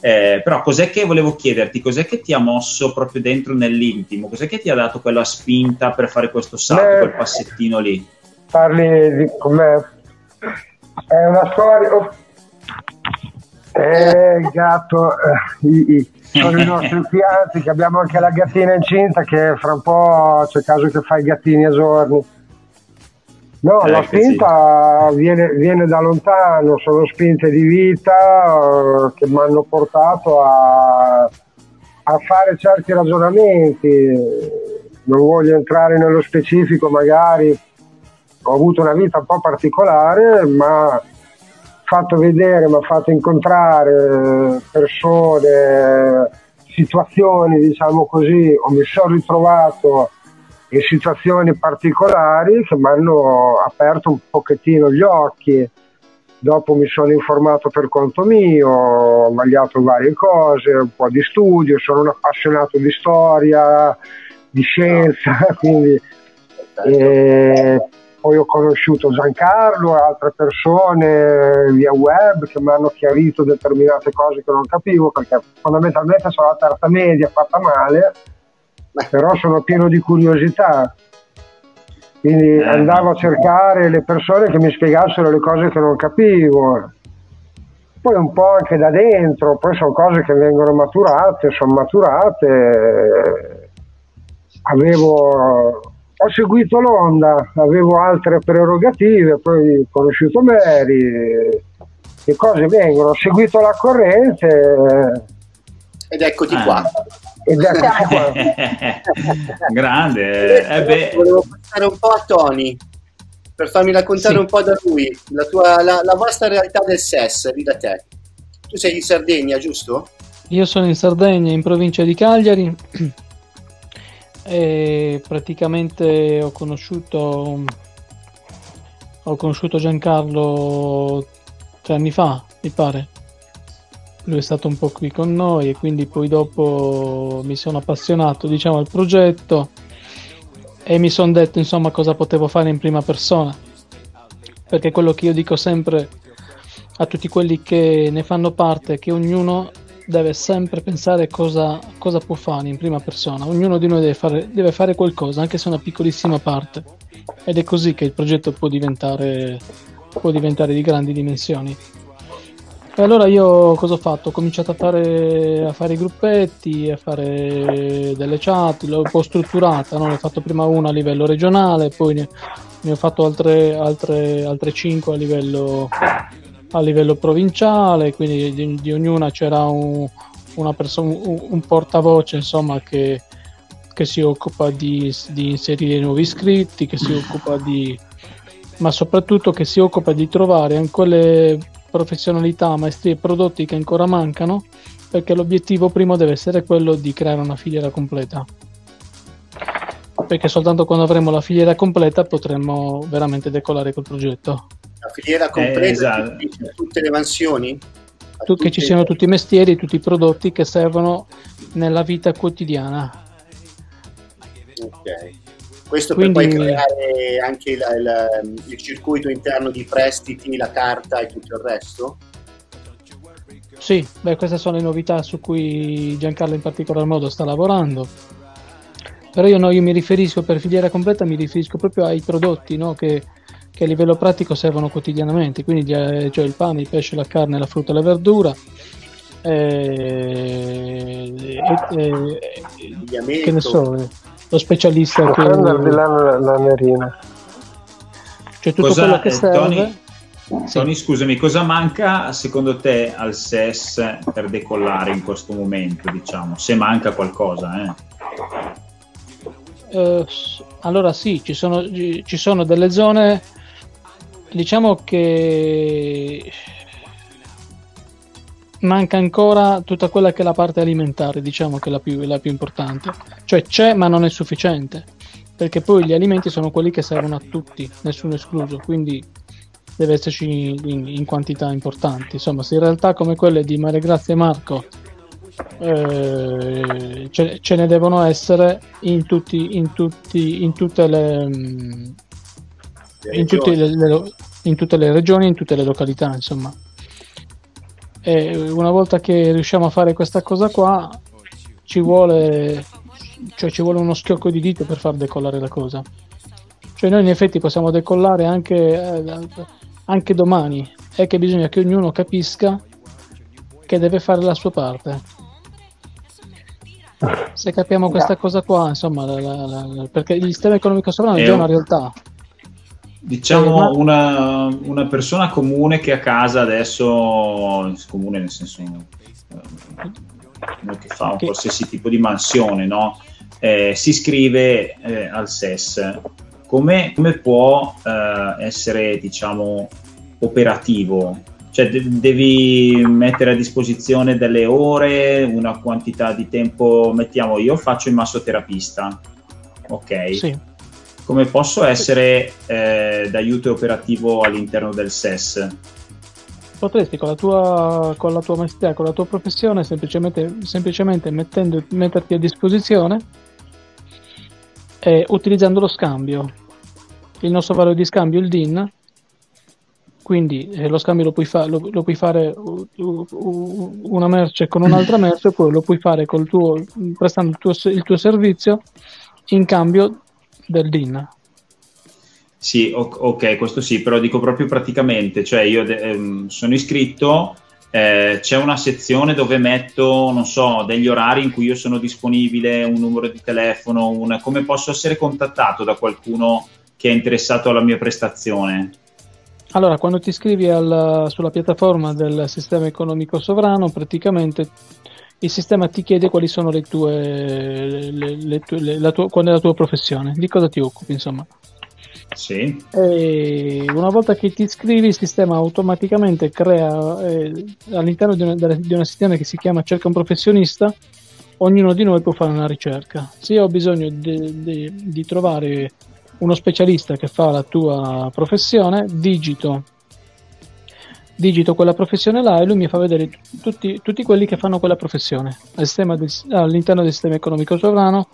Eh, però cos'è che volevo chiederti? Cos'è che ti ha mosso proprio dentro nell'intimo? Cos'è che ti ha dato quella spinta per fare questo salto, Beh, quel passettino lì? Parli di com'è? È una storia. Oh. Eh, il gatto, eh, i, i, sono i nostri <laughs> fianzi, che abbiamo anche la gattina incinta che fra un po' c'è caso che fa i gattini a giorni. No, eh, la spinta sì. viene, viene, da lontano, sono spinte di vita uh, che mi hanno portato a, a, fare certi ragionamenti. Non voglio entrare nello specifico, magari ho avuto una vita un po' particolare, ma fatto vedere, mi ha fatto incontrare persone, situazioni, diciamo così, o mi sono ritrovato in situazioni particolari che mi hanno aperto un pochettino gli occhi. Dopo mi sono informato per conto mio, ho vagliato varie cose, un po' di studio, sono un appassionato di storia, di scienza, <laughs> quindi eh, poi ho conosciuto Giancarlo e altre persone via web che mi hanno chiarito determinate cose che non capivo perché fondamentalmente sono la terza media fatta male però sono pieno di curiosità. Quindi eh, andavo a cercare le persone che mi spiegassero le cose che non capivo. Poi un po' anche da dentro, poi sono cose che vengono maturate, sono maturate. Avevo, ho seguito l'onda, avevo altre prerogative, poi ho conosciuto Mary, le cose vengono, ho seguito la corrente. Ed eccoti qua. <laughs> Grande. Eh beh. Volevo passare un po' a Tony per farmi raccontare sì. un po' da lui la, tua, la, la vostra realtà del SES lì da te. Tu sei in Sardegna, giusto? Io sono in Sardegna, in provincia di Cagliari. <clears throat> E praticamente ho conosciuto ho conosciuto Giancarlo tre anni fa, mi pare lui è stato un po' qui con noi e quindi poi dopo mi sono appassionato diciamo al progetto e mi sono detto insomma cosa potevo fare in prima persona. Perché quello che io dico sempre a tutti quelli che ne fanno parte è che ognuno deve sempre pensare cosa, cosa può fare in prima persona. Ognuno di noi deve fare, deve fare qualcosa anche se una piccolissima parte. Ed è così che il progetto può diventare, può diventare di grandi dimensioni e allora io cosa ho fatto? Ho cominciato a fare, a fare i gruppetti, a fare delle chat, l'ho un po' strutturata, no? ne ho fatto prima una a livello regionale, poi ne, ne ho fatto altre, altre, altre 5 a livello, a livello provinciale, quindi di, di ognuna c'era un, una persona, un, un portavoce insomma, che, che, si occupa di, di, inserire nuovi iscritti, che si occupa di, ma soprattutto che si occupa di trovare anche quelle professionalità, maestrie e prodotti che ancora mancano, perché l'obiettivo primo deve essere quello di creare una filiera completa. Perché soltanto quando avremo la filiera completa potremo veramente decollare col progetto. La filiera completa eh, esatto. tutte le mansioni? Tu, che ci siano tutti i mestieri, tutti i prodotti che servono nella vita quotidiana. Ok. Questo Quindi, per poi creare anche la, la, il circuito interno di prestiti, la carta e tutto il resto? Sì, beh, queste sono le novità su cui Giancarlo in particolar modo sta lavorando. Però io, no, io mi riferisco per filiera completa, mi riferisco proprio ai prodotti no, che, che, a livello pratico servono quotidianamente, quindi cioè il pane, il pesce, la carne, la frutta e la verdura. Eh, eh, eh, che ne so, eh, lo specialista che... Prendervi la, la nerina. Cioè tutto cosa, quello che serve... Tony, sì. Tony, scusami, cosa manca secondo te al SES per decollare in questo momento, diciamo? Se manca qualcosa, eh? Uh, allora sì, ci sono, ci sono delle zone, diciamo che manca ancora tutta quella che è la parte alimentare, diciamo che è la più, la più importante. Cioè c'è ma non è sufficiente, perché poi gli alimenti sono quelli che servono a tutti, nessuno escluso, quindi deve esserci in, in quantità importanti. Insomma, se in realtà come quelle di Maria Grazia e Marco eh, ce, ce, ne devono essere in, tutti, in, tutti, in tutte le... In tutte le, le, in tutte le regioni, in tutte le località, insomma. E una volta che riusciamo a fare questa cosa qua, ci vuole, cioè ci vuole uno schiocco di dito per far decollare la cosa. Cioè noi in effetti possiamo decollare anche, eh, anche domani, è che bisogna che ognuno capisca che deve fare la sua parte. Se capiamo questa cosa qua, insomma, la, la, la, perché il sistema economico sovrano è già una realtà diciamo una, una, persona comune che a casa adesso comune nel senso che fa un qualsiasi tipo di mansione no? Eh, si iscrive eh, al SES come, come può eh, essere diciamo operativo? Cioè de- devi mettere a disposizione delle ore una quantità di tempo mettiamo io faccio il massoterapista ok? Sì come posso essere eh, d'aiuto operativo all'interno del SES? Potresti con la tua, con la tua maestria, con la tua professione, semplicemente, semplicemente mettendo, metterti a disposizione e utilizzando lo scambio. Il nostro valore di scambio il DIN, quindi eh, lo scambio lo puoi, fa- lo, lo puoi fare una merce con un'altra merce, poi lo puoi fare tuo, prestando il tuo, il tuo servizio in cambio del DIN. Sì, ok, questo sì, però dico proprio praticamente, cioè io ehm, sono iscritto, eh, c'è una sezione dove metto, non so, degli orari in cui io sono disponibile, un numero di telefono, un, come posso essere contattato da qualcuno che è interessato alla mia prestazione? Allora, quando ti iscrivi al, sulla piattaforma del sistema economico sovrano, praticamente il sistema ti chiede quali sono le tue, le, le tue la tua, qual è la tua professione, di cosa ti occupi, insomma. Sì. E una volta che ti iscrivi, il sistema automaticamente crea eh, all'interno di una, di una sistema che si chiama Cerca un professionista. Ognuno di noi può fare una ricerca. Se io ho bisogno di, di, di trovare uno specialista che fa la tua professione, digito digito quella professione là e lui mi fa vedere tutti, tutti quelli che fanno quella professione del, all'interno del sistema economico sovrano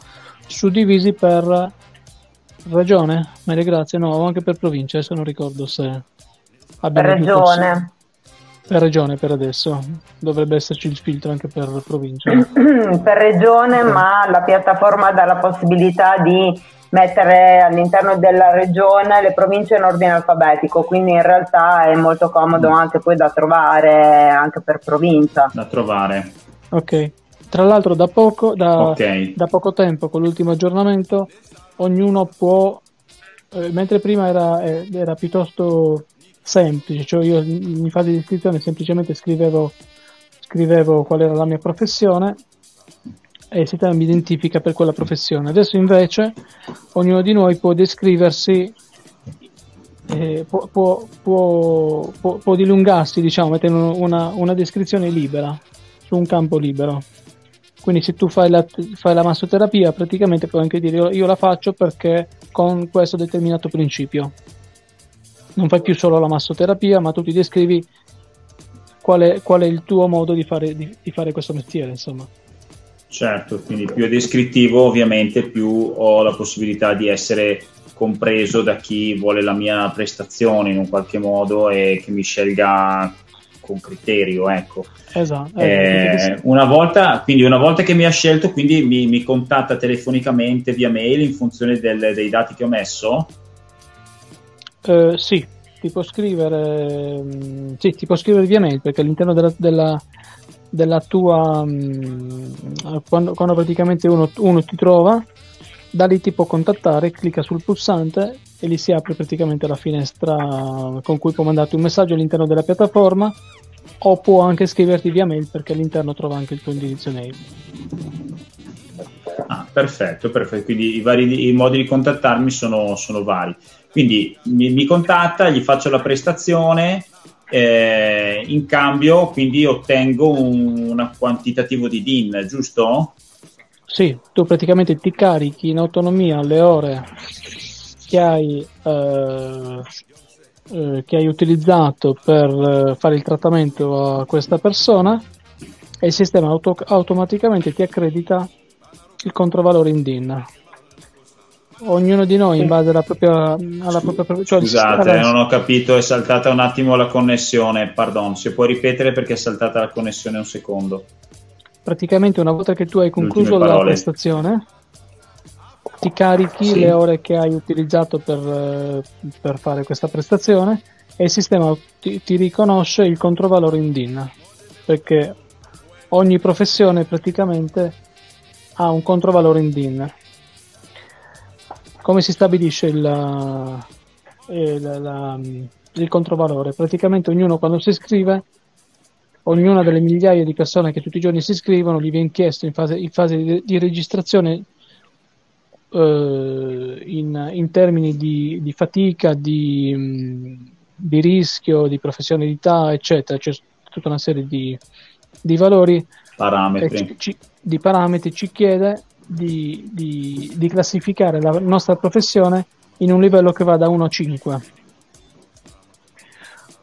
suddivisi per regione, Maria Grazia, no, anche per provincia, adesso non ricordo se abbiamo per regione. Per regione per adesso, dovrebbe esserci il filtro anche per provincia. <clears throat> per regione, ma la piattaforma dà la possibilità di mettere all'interno della regione le province in ordine alfabetico, quindi in realtà è molto comodo mm. anche poi da trovare anche per provincia. Da trovare. Ok. Tra l'altro da poco, da, okay. da poco tempo, con l'ultimo aggiornamento, ognuno può, eh, mentre prima era, eh, era, piuttosto semplice, cioè io in fase di iscrizione semplicemente scrivevo, scrivevo qual era la mia professione e il sistema identifica per quella professione. Adesso invece ognuno di noi può descriversi eh, può, può, può, può, dilungarsi, diciamo, mettendo una, una, descrizione libera su un campo libero. Quindi se tu fai la, fai la massoterapia, praticamente puoi anche dire io, io la faccio perché con questo determinato principio. Non fai più solo la massoterapia, ma tu ti descrivi qual è, qual è il tuo modo di fare, di, di fare questo mestiere, insomma. Certo, quindi più è descrittivo ovviamente più ho la possibilità di essere compreso da chi vuole la mia prestazione in un qualche modo e che mi scelga con criterio, ecco. Esatto. Eh, una volta, quindi una volta che mi ha scelto, quindi mi, mi contatta telefonicamente via mail in funzione del, dei dati che ho messo? Eh, sì, ti può scrivere, mm, sì, ti può scrivere via mail perché all'interno della, della, della tua, mh, mm, quando, quando, praticamente uno, uno ti trova, da lì ti può contattare, clicca sul pulsante e gli si apre praticamente la finestra con cui può mandarti un messaggio all'interno della piattaforma o può anche scriverti via mail perché all'interno trova anche il tuo indirizzo mail. Ah, perfetto, perfetto. Quindi i, vari, i modi di contattarmi sono, sono vari. Quindi mi, mi, contatta, gli faccio la prestazione, eh, in cambio quindi ottengo un, quantitativo di DIN, giusto? Sì, tu praticamente ti carichi in autonomia le ore che hai, eh, eh, che hai utilizzato per eh, fare il trattamento a questa persona e il sistema auto- automaticamente ti accredita il controvalore in DIN. Ognuno di noi in base alla propria... Alla propria cioè Scusate, alla... non ho capito, è saltata un attimo la connessione, pardon, se puoi ripetere perché è saltata la connessione un secondo. Praticamente una volta che tu hai concluso la prestazione ti carichi sì. le ore che hai utilizzato per, per, fare questa prestazione e il sistema ti, ti, riconosce il controvalore in DIN perché ogni professione praticamente ha un controvalore in DIN come si stabilisce il, il, la, il controvalore praticamente ognuno quando si iscrive ognuna delle migliaia di persone che tutti i giorni si iscrivono gli viene chiesto in fase, in fase di, di, registrazione eh, in, in, termini di, di fatica, di, mm, di, rischio, di professionalità, eccetera. C'è tutta una serie di, valori, parametri. Ci, ci, di parametri, ci chiede di classificare la nostra professione in un livello che va da 1 a 5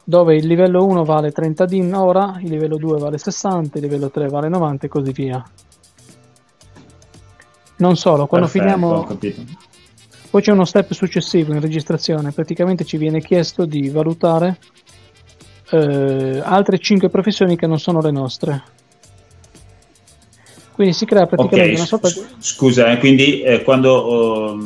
dove il livello 1 vale 30 DIN ora, il livello 2 vale 60, il livello 3 vale 90 e così via. Non solo, quando Perfetto, finiamo... Poi c'è uno step successivo in registrazione, praticamente ci viene chiesto di valutare eh, altre 5 professioni che non sono le nostre. Quindi si crea praticamente okay, una sorta di... Scusa, eh, quindi eh, quando,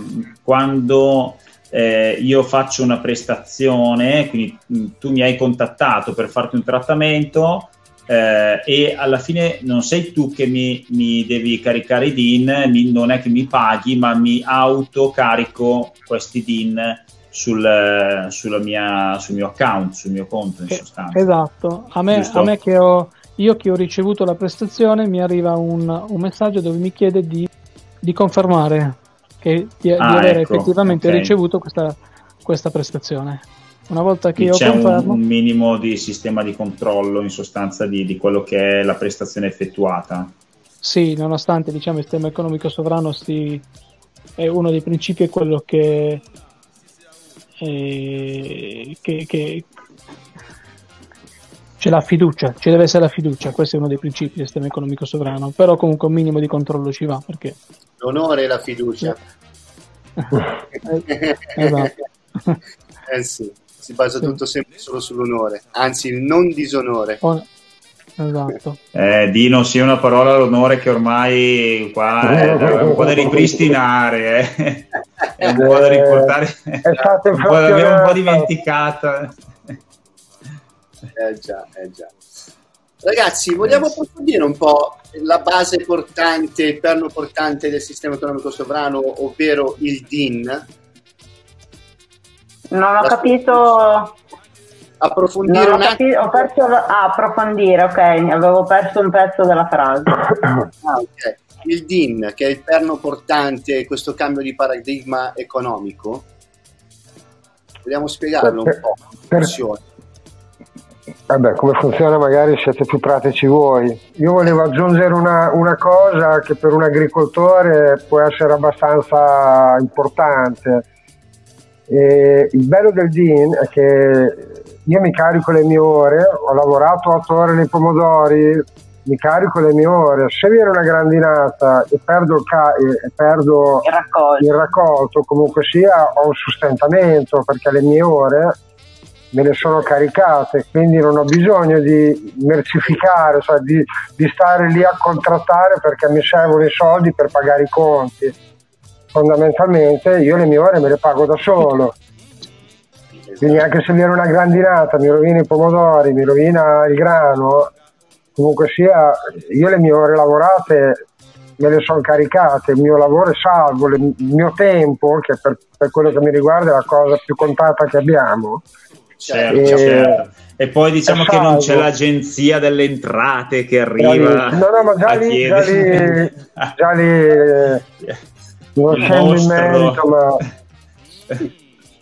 quando eh, io faccio una prestazione, quindi mm, tu mi hai contattato per farti un trattamento eh, e alla fine non sei tu che mi, mi devi caricare i DIN, mi, non è che mi paghi, ma mi autocarico questi DIN sul, mia, sul mio account, sul mio conto in eh, sostanza. Esatto, a me, a me che ho, io che ho ricevuto la prestazione mi arriva un, un messaggio dove mi chiede di, di confermare che, di, ah, di aver ecco, effettivamente okay. ricevuto questa, questa, prestazione. Una volta che c'è confermo, un minimo di sistema di controllo in sostanza di, di quello che è la prestazione effettuata. Sì, nonostante diciamo, il sistema economico sovrano si, è uno dei principi è quello che, eh, che, che, c'è la fiducia, ci deve essere la fiducia, questo è uno dei principi del sistema economico sovrano, però comunque un minimo di controllo ci va perché... L'onore e la fiducia. esatto. <laughs> eh sì, si basa sì. tutto sempre solo sull'onore, anzi il non disonore. Oh, esatto. Eh, Dino, sia una parola all'onore che ormai qua è un po' da ripristinare, eh. è un po' da riportare, è stato un po', l'abbiamo un po' dimenticata. Eh già, eh già. Ragazzi, vogliamo approfondire un po' la base portante, il perno portante del sistema economico sovrano, ovvero il DIN? Non ho la capito. Approfondire non ho, capi- ho perso ah, approfondire, ok, avevo perso un pezzo della frase. <coughs> ah, okay. Il DIN, che è il perno portante, questo cambio di paradigma economico, Vogliamo spiegarlo per, un po'? Per, Vabbè, come funziona magari siete più pratici voi. Io volevo aggiungere una, una, cosa che per un agricoltore può essere abbastanza importante. E il bello del DIN è che io mi carico le mie ore, ho lavorato 8 ore nei pomodori, mi carico le mie ore. Se viene una grandinata e perdo il, ca- e perdo il, raccolto. il raccolto, comunque sia, ho un sostentamento perché le mie ore me le sono caricate, quindi non ho bisogno di mercificare, cioè di, di, stare lì a contrattare perché mi servono i soldi per pagare i conti. Fondamentalmente io le mie ore me le pago da solo. Quindi anche se viene una grandinata, mi rovina i pomodori, mi rovina il grano, comunque sia, io le mie ore lavorate me le sono caricate, il mio lavoro è salvo, il mio tempo, che per, per quello che mi riguarda è la cosa più contata che abbiamo, Certo, e... certo. E poi diciamo che non c'è l'agenzia delle entrate che arriva. No, no, ma già lì, già lì, già lì non scendo in merito, ma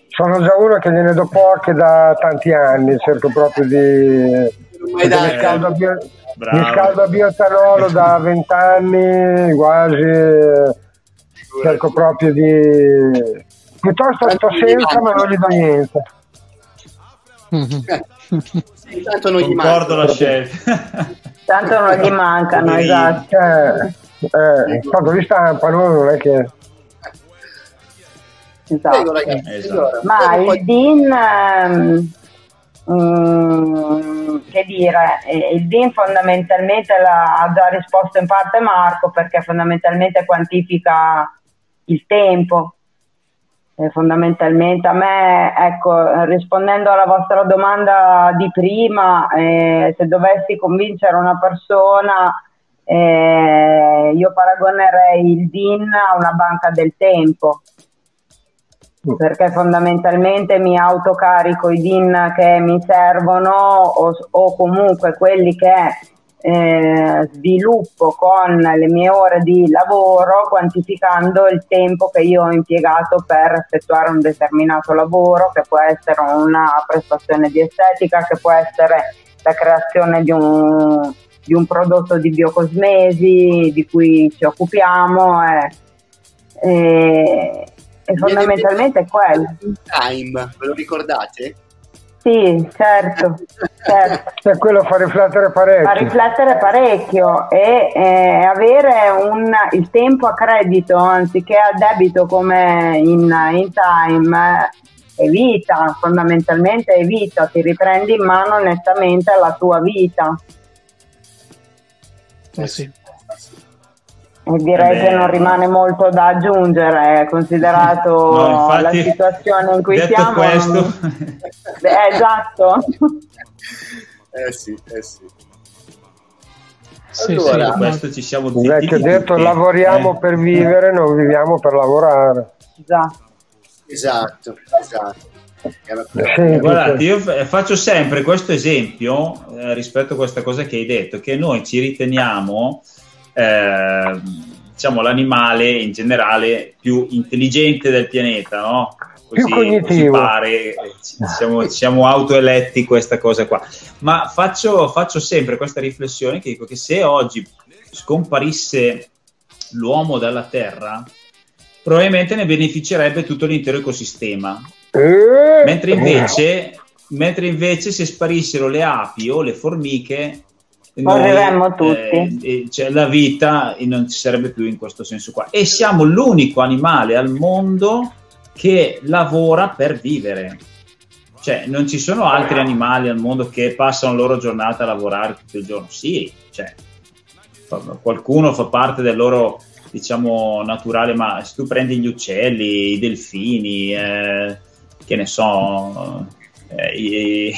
sono già uno che gliene do poche da tanti anni, cerco proprio di... Mi scaldo, a bio... mi scaldo a bioetanolo da <laughs> vent'anni, quasi, cerco proprio di... Piuttosto sto senza ma non gli do niente. Eh, tanto non gli manca. la scelta. <laughs> tanto non gli mancano, esatto. Eh, eh, tanto li stampano, non è che... Esatto. Prego, esatto. Ma il DIN... Um, che dire, eh, il DIN fondamentalmente ha già risposto in parte Marco perché fondamentalmente quantifica il tempo eh, fondamentalmente a me, ecco, rispondendo alla vostra domanda di prima, eh, se dovessi convincere una persona, eh, io paragonerei il DIN a una banca del tempo, mm. perché fondamentalmente mi autocarico i DIN che mi servono o, o comunque quelli che eh, sviluppo con le mie ore di lavoro quantificando il tempo che io ho impiegato per effettuare un determinato lavoro che può essere una prestazione di estetica, che può essere la creazione di un, di un prodotto di biocosmesi di cui ci occupiamo e, e, e fondamentalmente è quello. Time, ve lo ricordate? Sì, certo, certo. E quello fa riflettere parecchio. Fa riflettere parecchio e eh, avere un, il tempo a credito anziché a debito come in, in time è vita, fondamentalmente è vita, ti riprendi in mano nettamente la tua vita. Eh sì. Direi Beh, che non rimane molto da aggiungere, considerato no, infatti, la situazione in cui siamo. Questo... Eh, esatto. <laughs> Eh sì, eh sì. Sì, allora, sì, questo ci siamo zitti. Che detto lavoriamo eh. per vivere, non viviamo per lavorare. Esatto. Esatto, esatto. Sì, Guardate, io faccio sempre questo esempio eh, rispetto a questa cosa che hai detto, che noi ci riteniamo eh, diciamo, l'animale in generale più intelligente del pianeta, no? Così, più cognitivo. pare, siamo, siamo autoeletti questa cosa qua. Ma faccio, faccio sempre questa riflessione che dico che se oggi scomparisse l'uomo dalla Terra, probabilmente ne beneficerebbe tutto l'intero ecosistema. Eh, mentre invece, mentre invece se sparissero le api o le formiche, Moriremmo tutti. Eh, cioè, la vita non ci sarebbe più in questo senso qua. E siamo l'unico animale al mondo che lavora per vivere. Cioè, non ci sono altri animali al mondo che passano la loro giornata a lavorare tutto il giorno. Sì, cioè, qualcuno fa parte del loro, diciamo, naturale, ma se tu prendi gli uccelli, i delfini, eh, che ne so, eh, i,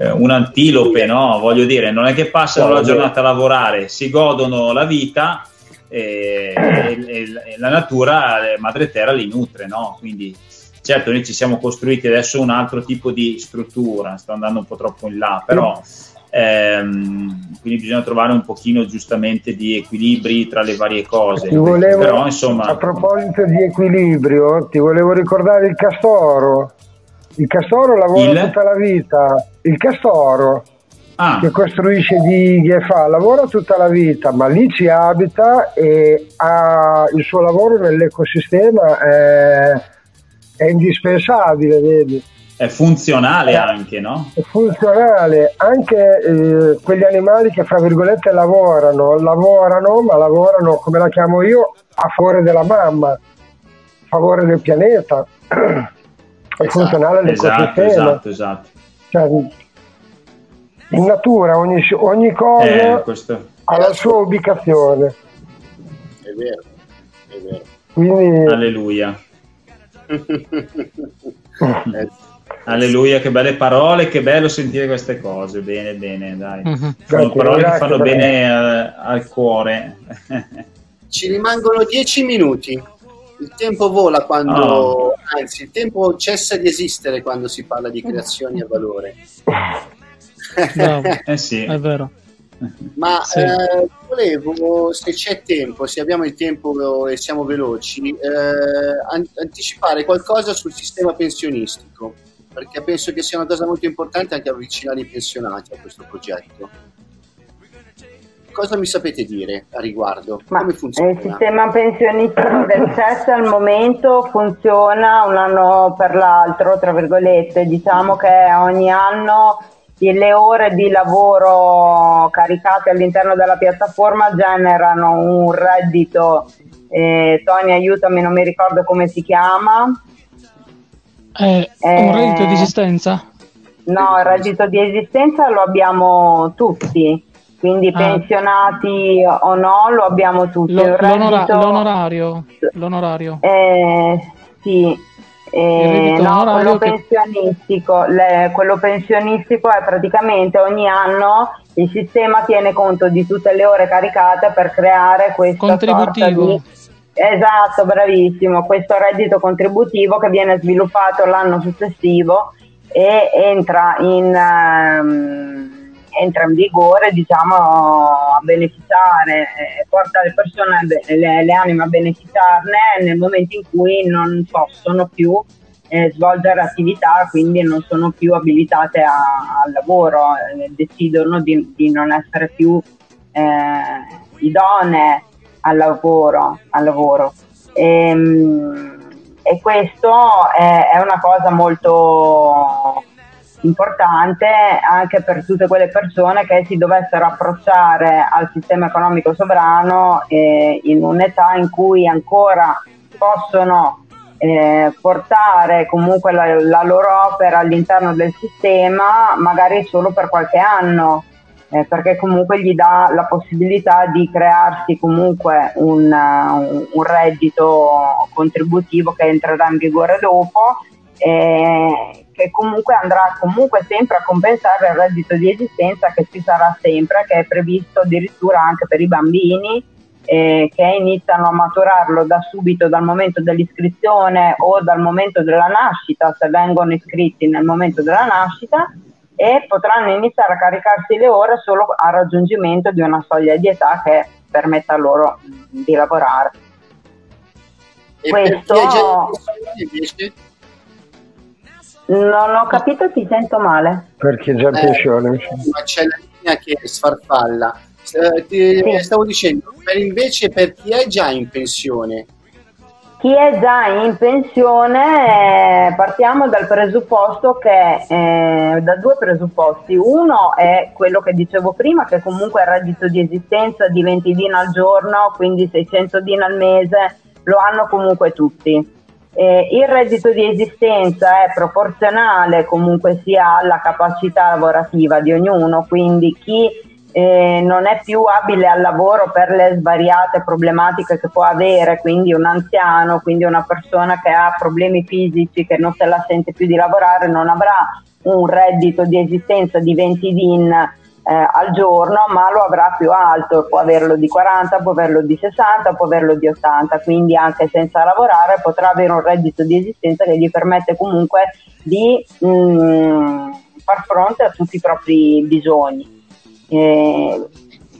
eh, un antilope, no? Voglio dire, non è che passano la giornata a lavorare, si godono la vita e, e, e la natura, madre terra, li nutre, no? Quindi certo noi ci siamo costruiti adesso un altro tipo di struttura, sto andando un po' troppo in là, però ehm, quindi bisogna trovare un pochino giustamente di equilibri tra le varie cose. Volevo, però, insomma, a proposito di equilibrio, ti volevo ricordare il castoro Il castoro lavora il... tutta la vita. Il castoro ah. che costruisce dighe e fa, lavora tutta la vita, ma lì ci abita e ha il suo lavoro nell'ecosistema è, è indispensabile, vedi? È funzionale anche, no? È funzionale, anche eh, quegli animali che fra virgolette lavorano, lavorano, ma lavorano, come la chiamo io, a favore della mamma, a favore del pianeta. <clears throat> È esatto, funzionale esatto, all'ecosistema. Esatto, esatto. Cioè, in natura ogni, ogni cosa eh, ha la sua ubicazione. È vero, è vero. Quindi... Alleluia. eh. <laughs> Alleluia, che belle parole, che bello sentire queste cose. Bene, bene, dai. Uh-huh. Sono grazie, parole grazie, che fanno grazie. bene al, al cuore. <laughs> Ci rimangono dieci minuti. Il tempo vola quando, oh. anzi, il tempo cessa di esistere quando si parla di creazioni a valore. Bravo. <laughs> eh sì, è vero. Ma sì. eh, volevo, se c'è tempo, se abbiamo il tempo e siamo veloci, eh, anticipare qualcosa sul sistema pensionistico perché penso che sia una cosa molto importante anche avvicinare i pensionati a questo progetto. Cosa mi sapete dire a riguardo? Ma Come funziona? Il sistema pensionistico del CES al momento funziona un anno per l'altro, tra virgolette, diciamo che ogni anno le ore di lavoro caricate all'interno della piattaforma generano un reddito, eh, Tony aiutami, non mi ricordo come si chiama, è eh, un reddito di esistenza? No, il reddito di esistenza lo abbiamo tutti, quindi ah. pensionati o no lo abbiamo tutti. Lo, l'onora- l'onorario? l'onorario. Eh, sì, eh, no, quello pensionistico, le, quello pensionistico è praticamente ogni anno il sistema tiene conto di tutte le ore caricate per creare questo contributivo. Di, Esatto, bravissimo, questo reddito contributivo che viene sviluppato l'anno successivo e entra in, um, entra in vigore diciamo, a beneficiare, eh, porta le persone, le, le, anime a beneficiarne nel momento in cui non possono più eh, svolgere attività, quindi non sono più abilitate a, al lavoro, eh, decidono di, di, non essere più eh, idonee al lavoro. Al lavoro. E, ehm, e, questo è, è una cosa molto importante anche per tutte quelle persone che si dovessero approcciare al sistema economico sovrano eh, in un'età in cui ancora possono eh, portare comunque la, la, loro opera all'interno del sistema magari solo per qualche anno eh, perché comunque gli dà la possibilità di crearsi comunque un, un, reddito contributivo che entrerà in vigore dopo eh, che comunque andrà comunque sempre a compensare il reddito di esistenza che ci sarà sempre, che è previsto addirittura anche per i bambini eh, che iniziano a maturarlo da subito dal momento dell'iscrizione o dal momento della nascita, se vengono iscritti nel momento della nascita e potranno iniziare a caricarsi le ore solo a raggiungimento di una soglia di età che permetta loro di lavorare. E Questo? Non ho capito, ti sento male. Perché già eh, pensione. Ma c'è la linea che sfarfalla. Eh, ti sì. stavo dicendo, per invece per chi è già in pensione, chi è già in pensione, eh, partiamo dal presupposto che, eh, da due presupposti. Uno è quello che dicevo prima, che comunque il reddito di esistenza di 20 din al giorno, quindi 600 din al mese, lo hanno comunque tutti. Eh, il reddito di esistenza è proporzionale comunque sia alla capacità lavorativa di ognuno, quindi chi eh, non è più abile al lavoro per le svariate problematiche che può avere, quindi un anziano, quindi una persona che ha problemi fisici, che non se la sente più di lavorare, non avrà un reddito di esistenza di 20 DIN eh, al giorno, ma lo avrà più alto, può averlo di 40, può averlo di 60, può averlo di 80, quindi anche senza lavorare potrà avere un reddito di esistenza che gli permette comunque di mh, mm, far fronte a tutti i propri bisogni. Eh,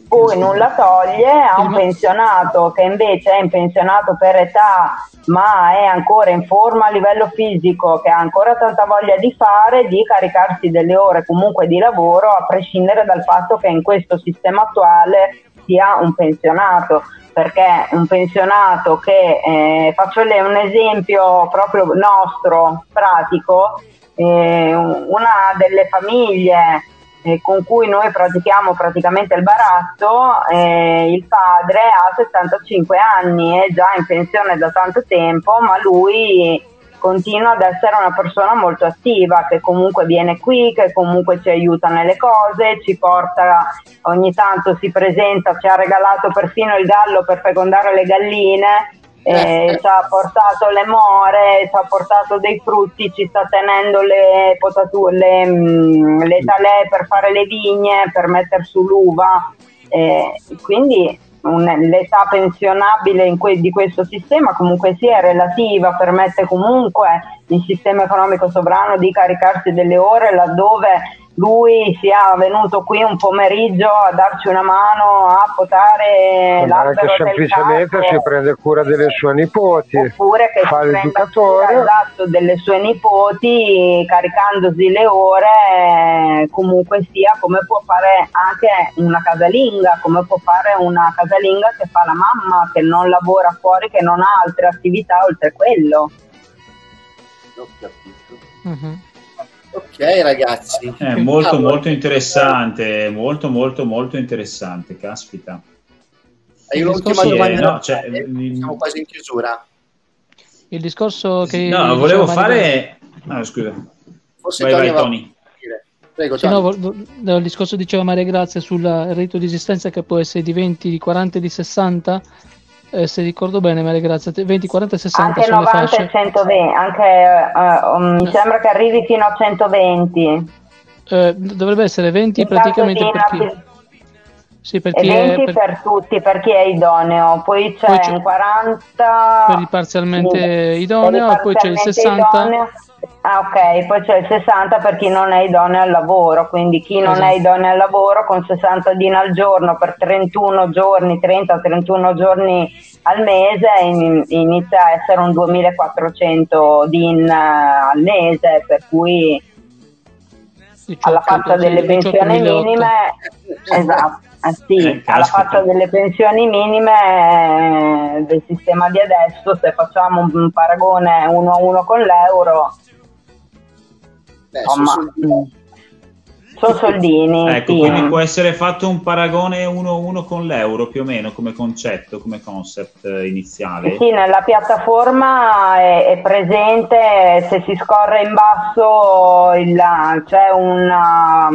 poi nulla toglie a un pensionato che invece è in pensionato per età ma è ancora in forma a livello fisico, che ha ancora tanta voglia di fare, di caricarsi delle ore comunque di lavoro, a prescindere dal fatto che in questo sistema attuale sia un pensionato. Perché un pensionato che, eh, faccio un esempio proprio nostro, pratico, eh, una delle famiglie eh, con cui noi pratichiamo praticamente il baratto, eh, il padre ha 65 anni, è già in pensione da tanto tempo, ma lui continua ad essere una persona molto attiva, che comunque viene qui, che comunque ci aiuta nelle cose, ci porta, ogni tanto si presenta, ci ha regalato perfino il gallo per fecondare le galline eh, ci ha portato le more, ci ha portato dei frutti, ci sta tenendo le, potature, le, mm, le talè per fare le vigne, per mettere su l'uva. Eh, quindi un, l'età pensionabile que- di questo sistema comunque sia relativa, permette comunque il sistema economico sovrano di caricarsi delle ore laddove lui sia venuto qui un pomeriggio a darci una mano a potare l'albero anche semplicemente si prende cura delle sue nipoti oppure che fa si l'educatore esatto, delle sue nipoti caricandosi le ore comunque sia come può fare anche una casalinga come può fare una casalinga che fa la mamma che non lavora fuori che non ha altre attività oltre quello. Ho capito. Uh-huh. Ok ragazzi. È eh, molto ah, molto interessante, molto molto molto interessante, caspita. Hai un'ultima sì, domanda? No, cioè, siamo quasi in chiusura. Il discorso che... No, volevo fare... No, scusa. Forse vai, Tony vai, Tony. Prego, sì, no, il discorso diceva Maria Grazia sul reddito di esistenza che può essere di 20, di 40 di 60 eh, se ricordo bene, Maria Grazia, 20, 40 e 60 anche 90 e 120, anche, uh, um, mi sembra che arrivi fino a 120. Eh, dovrebbe essere 20 In praticamente per chi... Sì, per, chi 20 è, per... per... tutti, per chi è idoneo, poi c'è, poi c'è un 40 per il parzialmente idoneo, e poi c'è il 60 idoneo. Ah, ok, poi c'è il 60 per chi non è idoneo al lavoro, quindi chi non esatto. è idoneo al lavoro con 60 din al giorno per 31 giorni, 30-31 giorni al mese in, inizia a essere un 2400 din uh, al mese, per cui 18, alla faccia delle pensioni minime, esatto. Eh sì, eh, alla faccia delle pensioni minime eh, del sistema di adesso, se facciamo un, un paragone uno a uno con l'euro, Beh, Insomma, sono soldini. ecco, sì. quindi può essere fatto un paragone 1-1 con l'euro più o meno come concetto, come concept iniziale. Sì, nella piattaforma è, è presente, se si scorre in basso il, c'è una...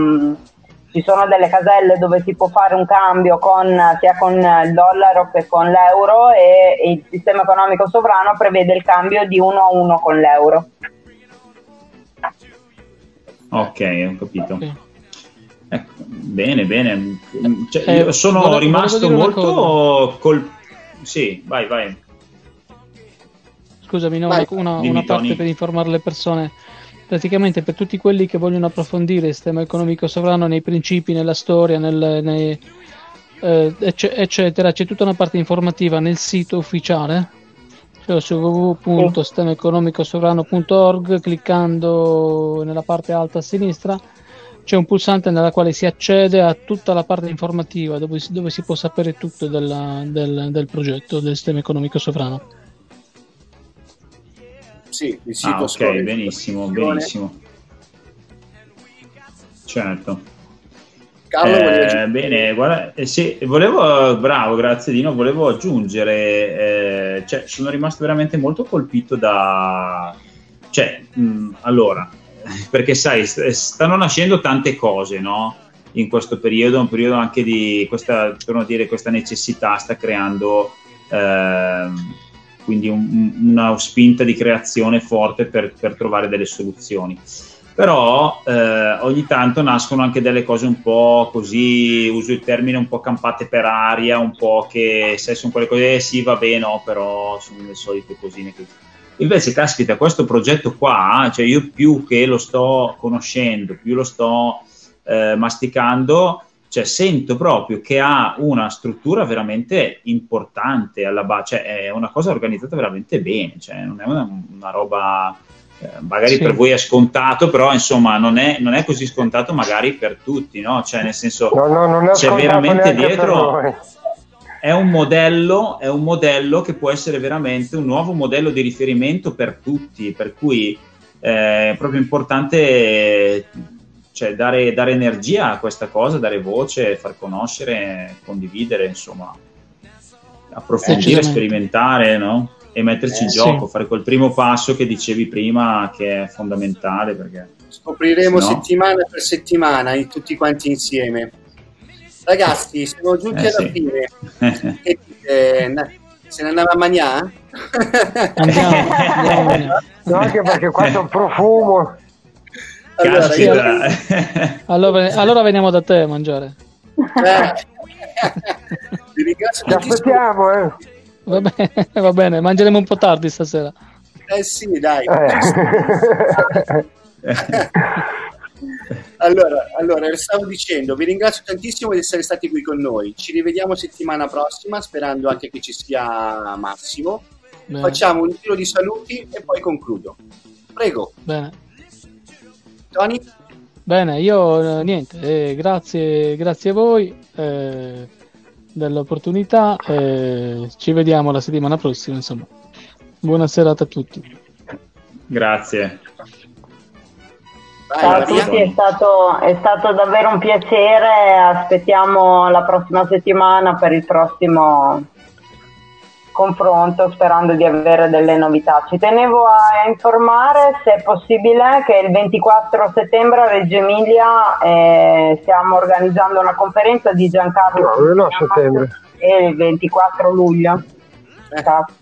Ci sono delle caselle dove si può fare un cambio con, sia con il dollaro che con l'euro e, e il sistema economico sovrano prevede il cambio di uno a uno con l'euro. Ok, ho capito. Okay. Ecco, bene, bene. Cioè, eh, sono volevo, rimasto volevo molto col... Sì, vai, vai. Scusami, no, vai. una, una parte per informare le persone. Praticamente per tutti quelli che vogliono approfondire il sistema economico sovrano nei principi, nella storia, nel, nei, eh, eccetera, c'è tutta una parte informativa nel sito ufficiale cioè su www.sistemaeconomicosovrano.org cliccando nella parte alta a sinistra c'è un pulsante nella quale si accede a tutta la parte informativa dove, dove si può sapere tutto della, del, del, progetto del sistema economico sovrano. Sì, il sito ah, ok, benissimo, benissimo. Certo. Carlo, eh, bene, guarda, eh, sì, volevo, bravo, grazie Dino, volevo aggiungere, eh, cioè, sono rimasto veramente molto colpito da, cioè, mh, allora, <laughs> perché sai, stanno nascendo tante cose, no? In questo periodo, un periodo anche di questa, torno dire, questa necessità sta creando eh, quindi un, una spinta di creazione forte per, per trovare delle soluzioni. Però eh, ogni tanto nascono anche delle cose un po' così, uso il termine un po' campate per aria, un po' che se sono quelle cose, eh, sì va bene, no, però sono le solite cosine che... Invece, caspita, questo progetto qua, cioè io più che lo sto conoscendo, più lo sto eh, masticando, cioè sento proprio che ha una struttura veramente importante alla base, cioè è una cosa organizzata veramente bene, cioè non è una, una roba eh, magari sì. per voi è scontato, però insomma non è, non è, così scontato magari per tutti, no? Cioè nel senso no, no, c'è veramente dietro è un, modello, è un modello che può essere veramente un nuovo modello di riferimento per tutti, per cui eh, è proprio importante cioè dare, dare, energia a questa cosa, dare voce, far conoscere, condividere, insomma, approfondire, eh, sperimentare, no? E metterci eh, in gioco, sì. fare quel primo passo che dicevi prima che è fondamentale perché scopriremo no... settimana per settimana in tutti quanti insieme. Ragazzi, siamo giunti eh, alla sì. fine. <laughs> e, se ne andava a mangiare? Andiamo, andiamo. <laughs> No, anche perché qua c'è un profumo. Allora, sì, allora, allora, veniamo da te a mangiare. Eh. Ti ringrazio Ti aspettiamo, eh. Va bene, va bene, mangeremo un po' tardi stasera. Eh sì, dai. Eh. <laughs> allora, allora, stavo dicendo, vi ringrazio tantissimo di essere stati qui con noi. Ci rivediamo settimana prossima, sperando anche che ci sia Massimo. Bene. Facciamo un giro di saluti e poi concludo. Prego. Bene. Tony? Bene, io eh, niente, eh, grazie, grazie a voi eh, dell'opportunità. Eh, ci vediamo la settimana prossima. Insomma, buona serata a tutti. Grazie. Ciao a tutti, è stato, è stato davvero un piacere. Aspettiamo la prossima settimana per il prossimo confronto sperando di avere delle novità. Ci tenevo a informare se è possibile che il 24 settembre a Reggio Emilia eh, stiamo organizzando una conferenza di Giancarlo no, no, settembre. e il 24 luglio. Esatto.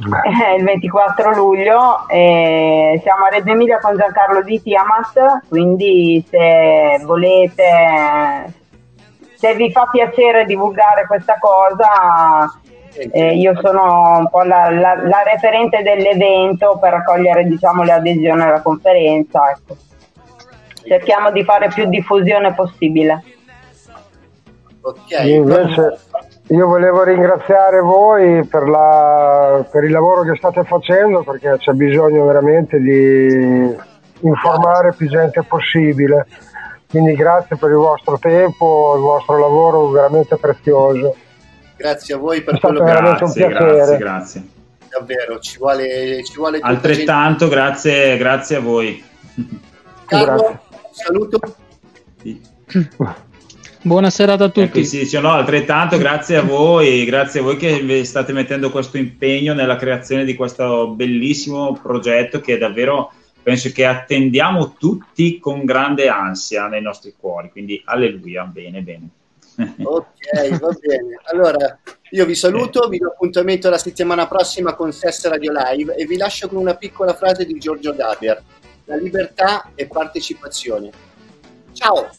Eh, il 24 luglio eh, siamo a Reggio Emilia con Giancarlo di Tiamat quindi se volete se vi fa piacere divulgare questa cosa eh, io sono un po' la, la, la, referente dell'evento per raccogliere diciamo, le adesioni alla conferenza. Ecco. Cerchiamo di fare più diffusione possibile. Ok. Invece io volevo ringraziare voi per, la, per il lavoro che state facendo perché c'è bisogno veramente di informare più gente possibile. Quindi grazie per il vostro tempo, il vostro lavoro veramente prezioso. Grazie a voi per quello che grazie, grazie, grazie. Davvero, ci vuole, ci vuole altrettanto, grazie, grazie a voi. Carlo, saluto. Sì. Buona serata a tutti. Eh, sì, sì, no, altrettanto grazie a voi, grazie a voi che state mettendo questo impegno nella creazione di questo bellissimo progetto che davvero penso che attendiamo tutti con grande ansia nei nostri cuori. Quindi alleluia, bene, bene. Ok, va bene. Allora, io vi saluto, vi do appuntamento la settimana prossima con Sess Radio Live e vi lascio con una piccola frase di Giorgio Gaber. La libertà è partecipazione. Ciao!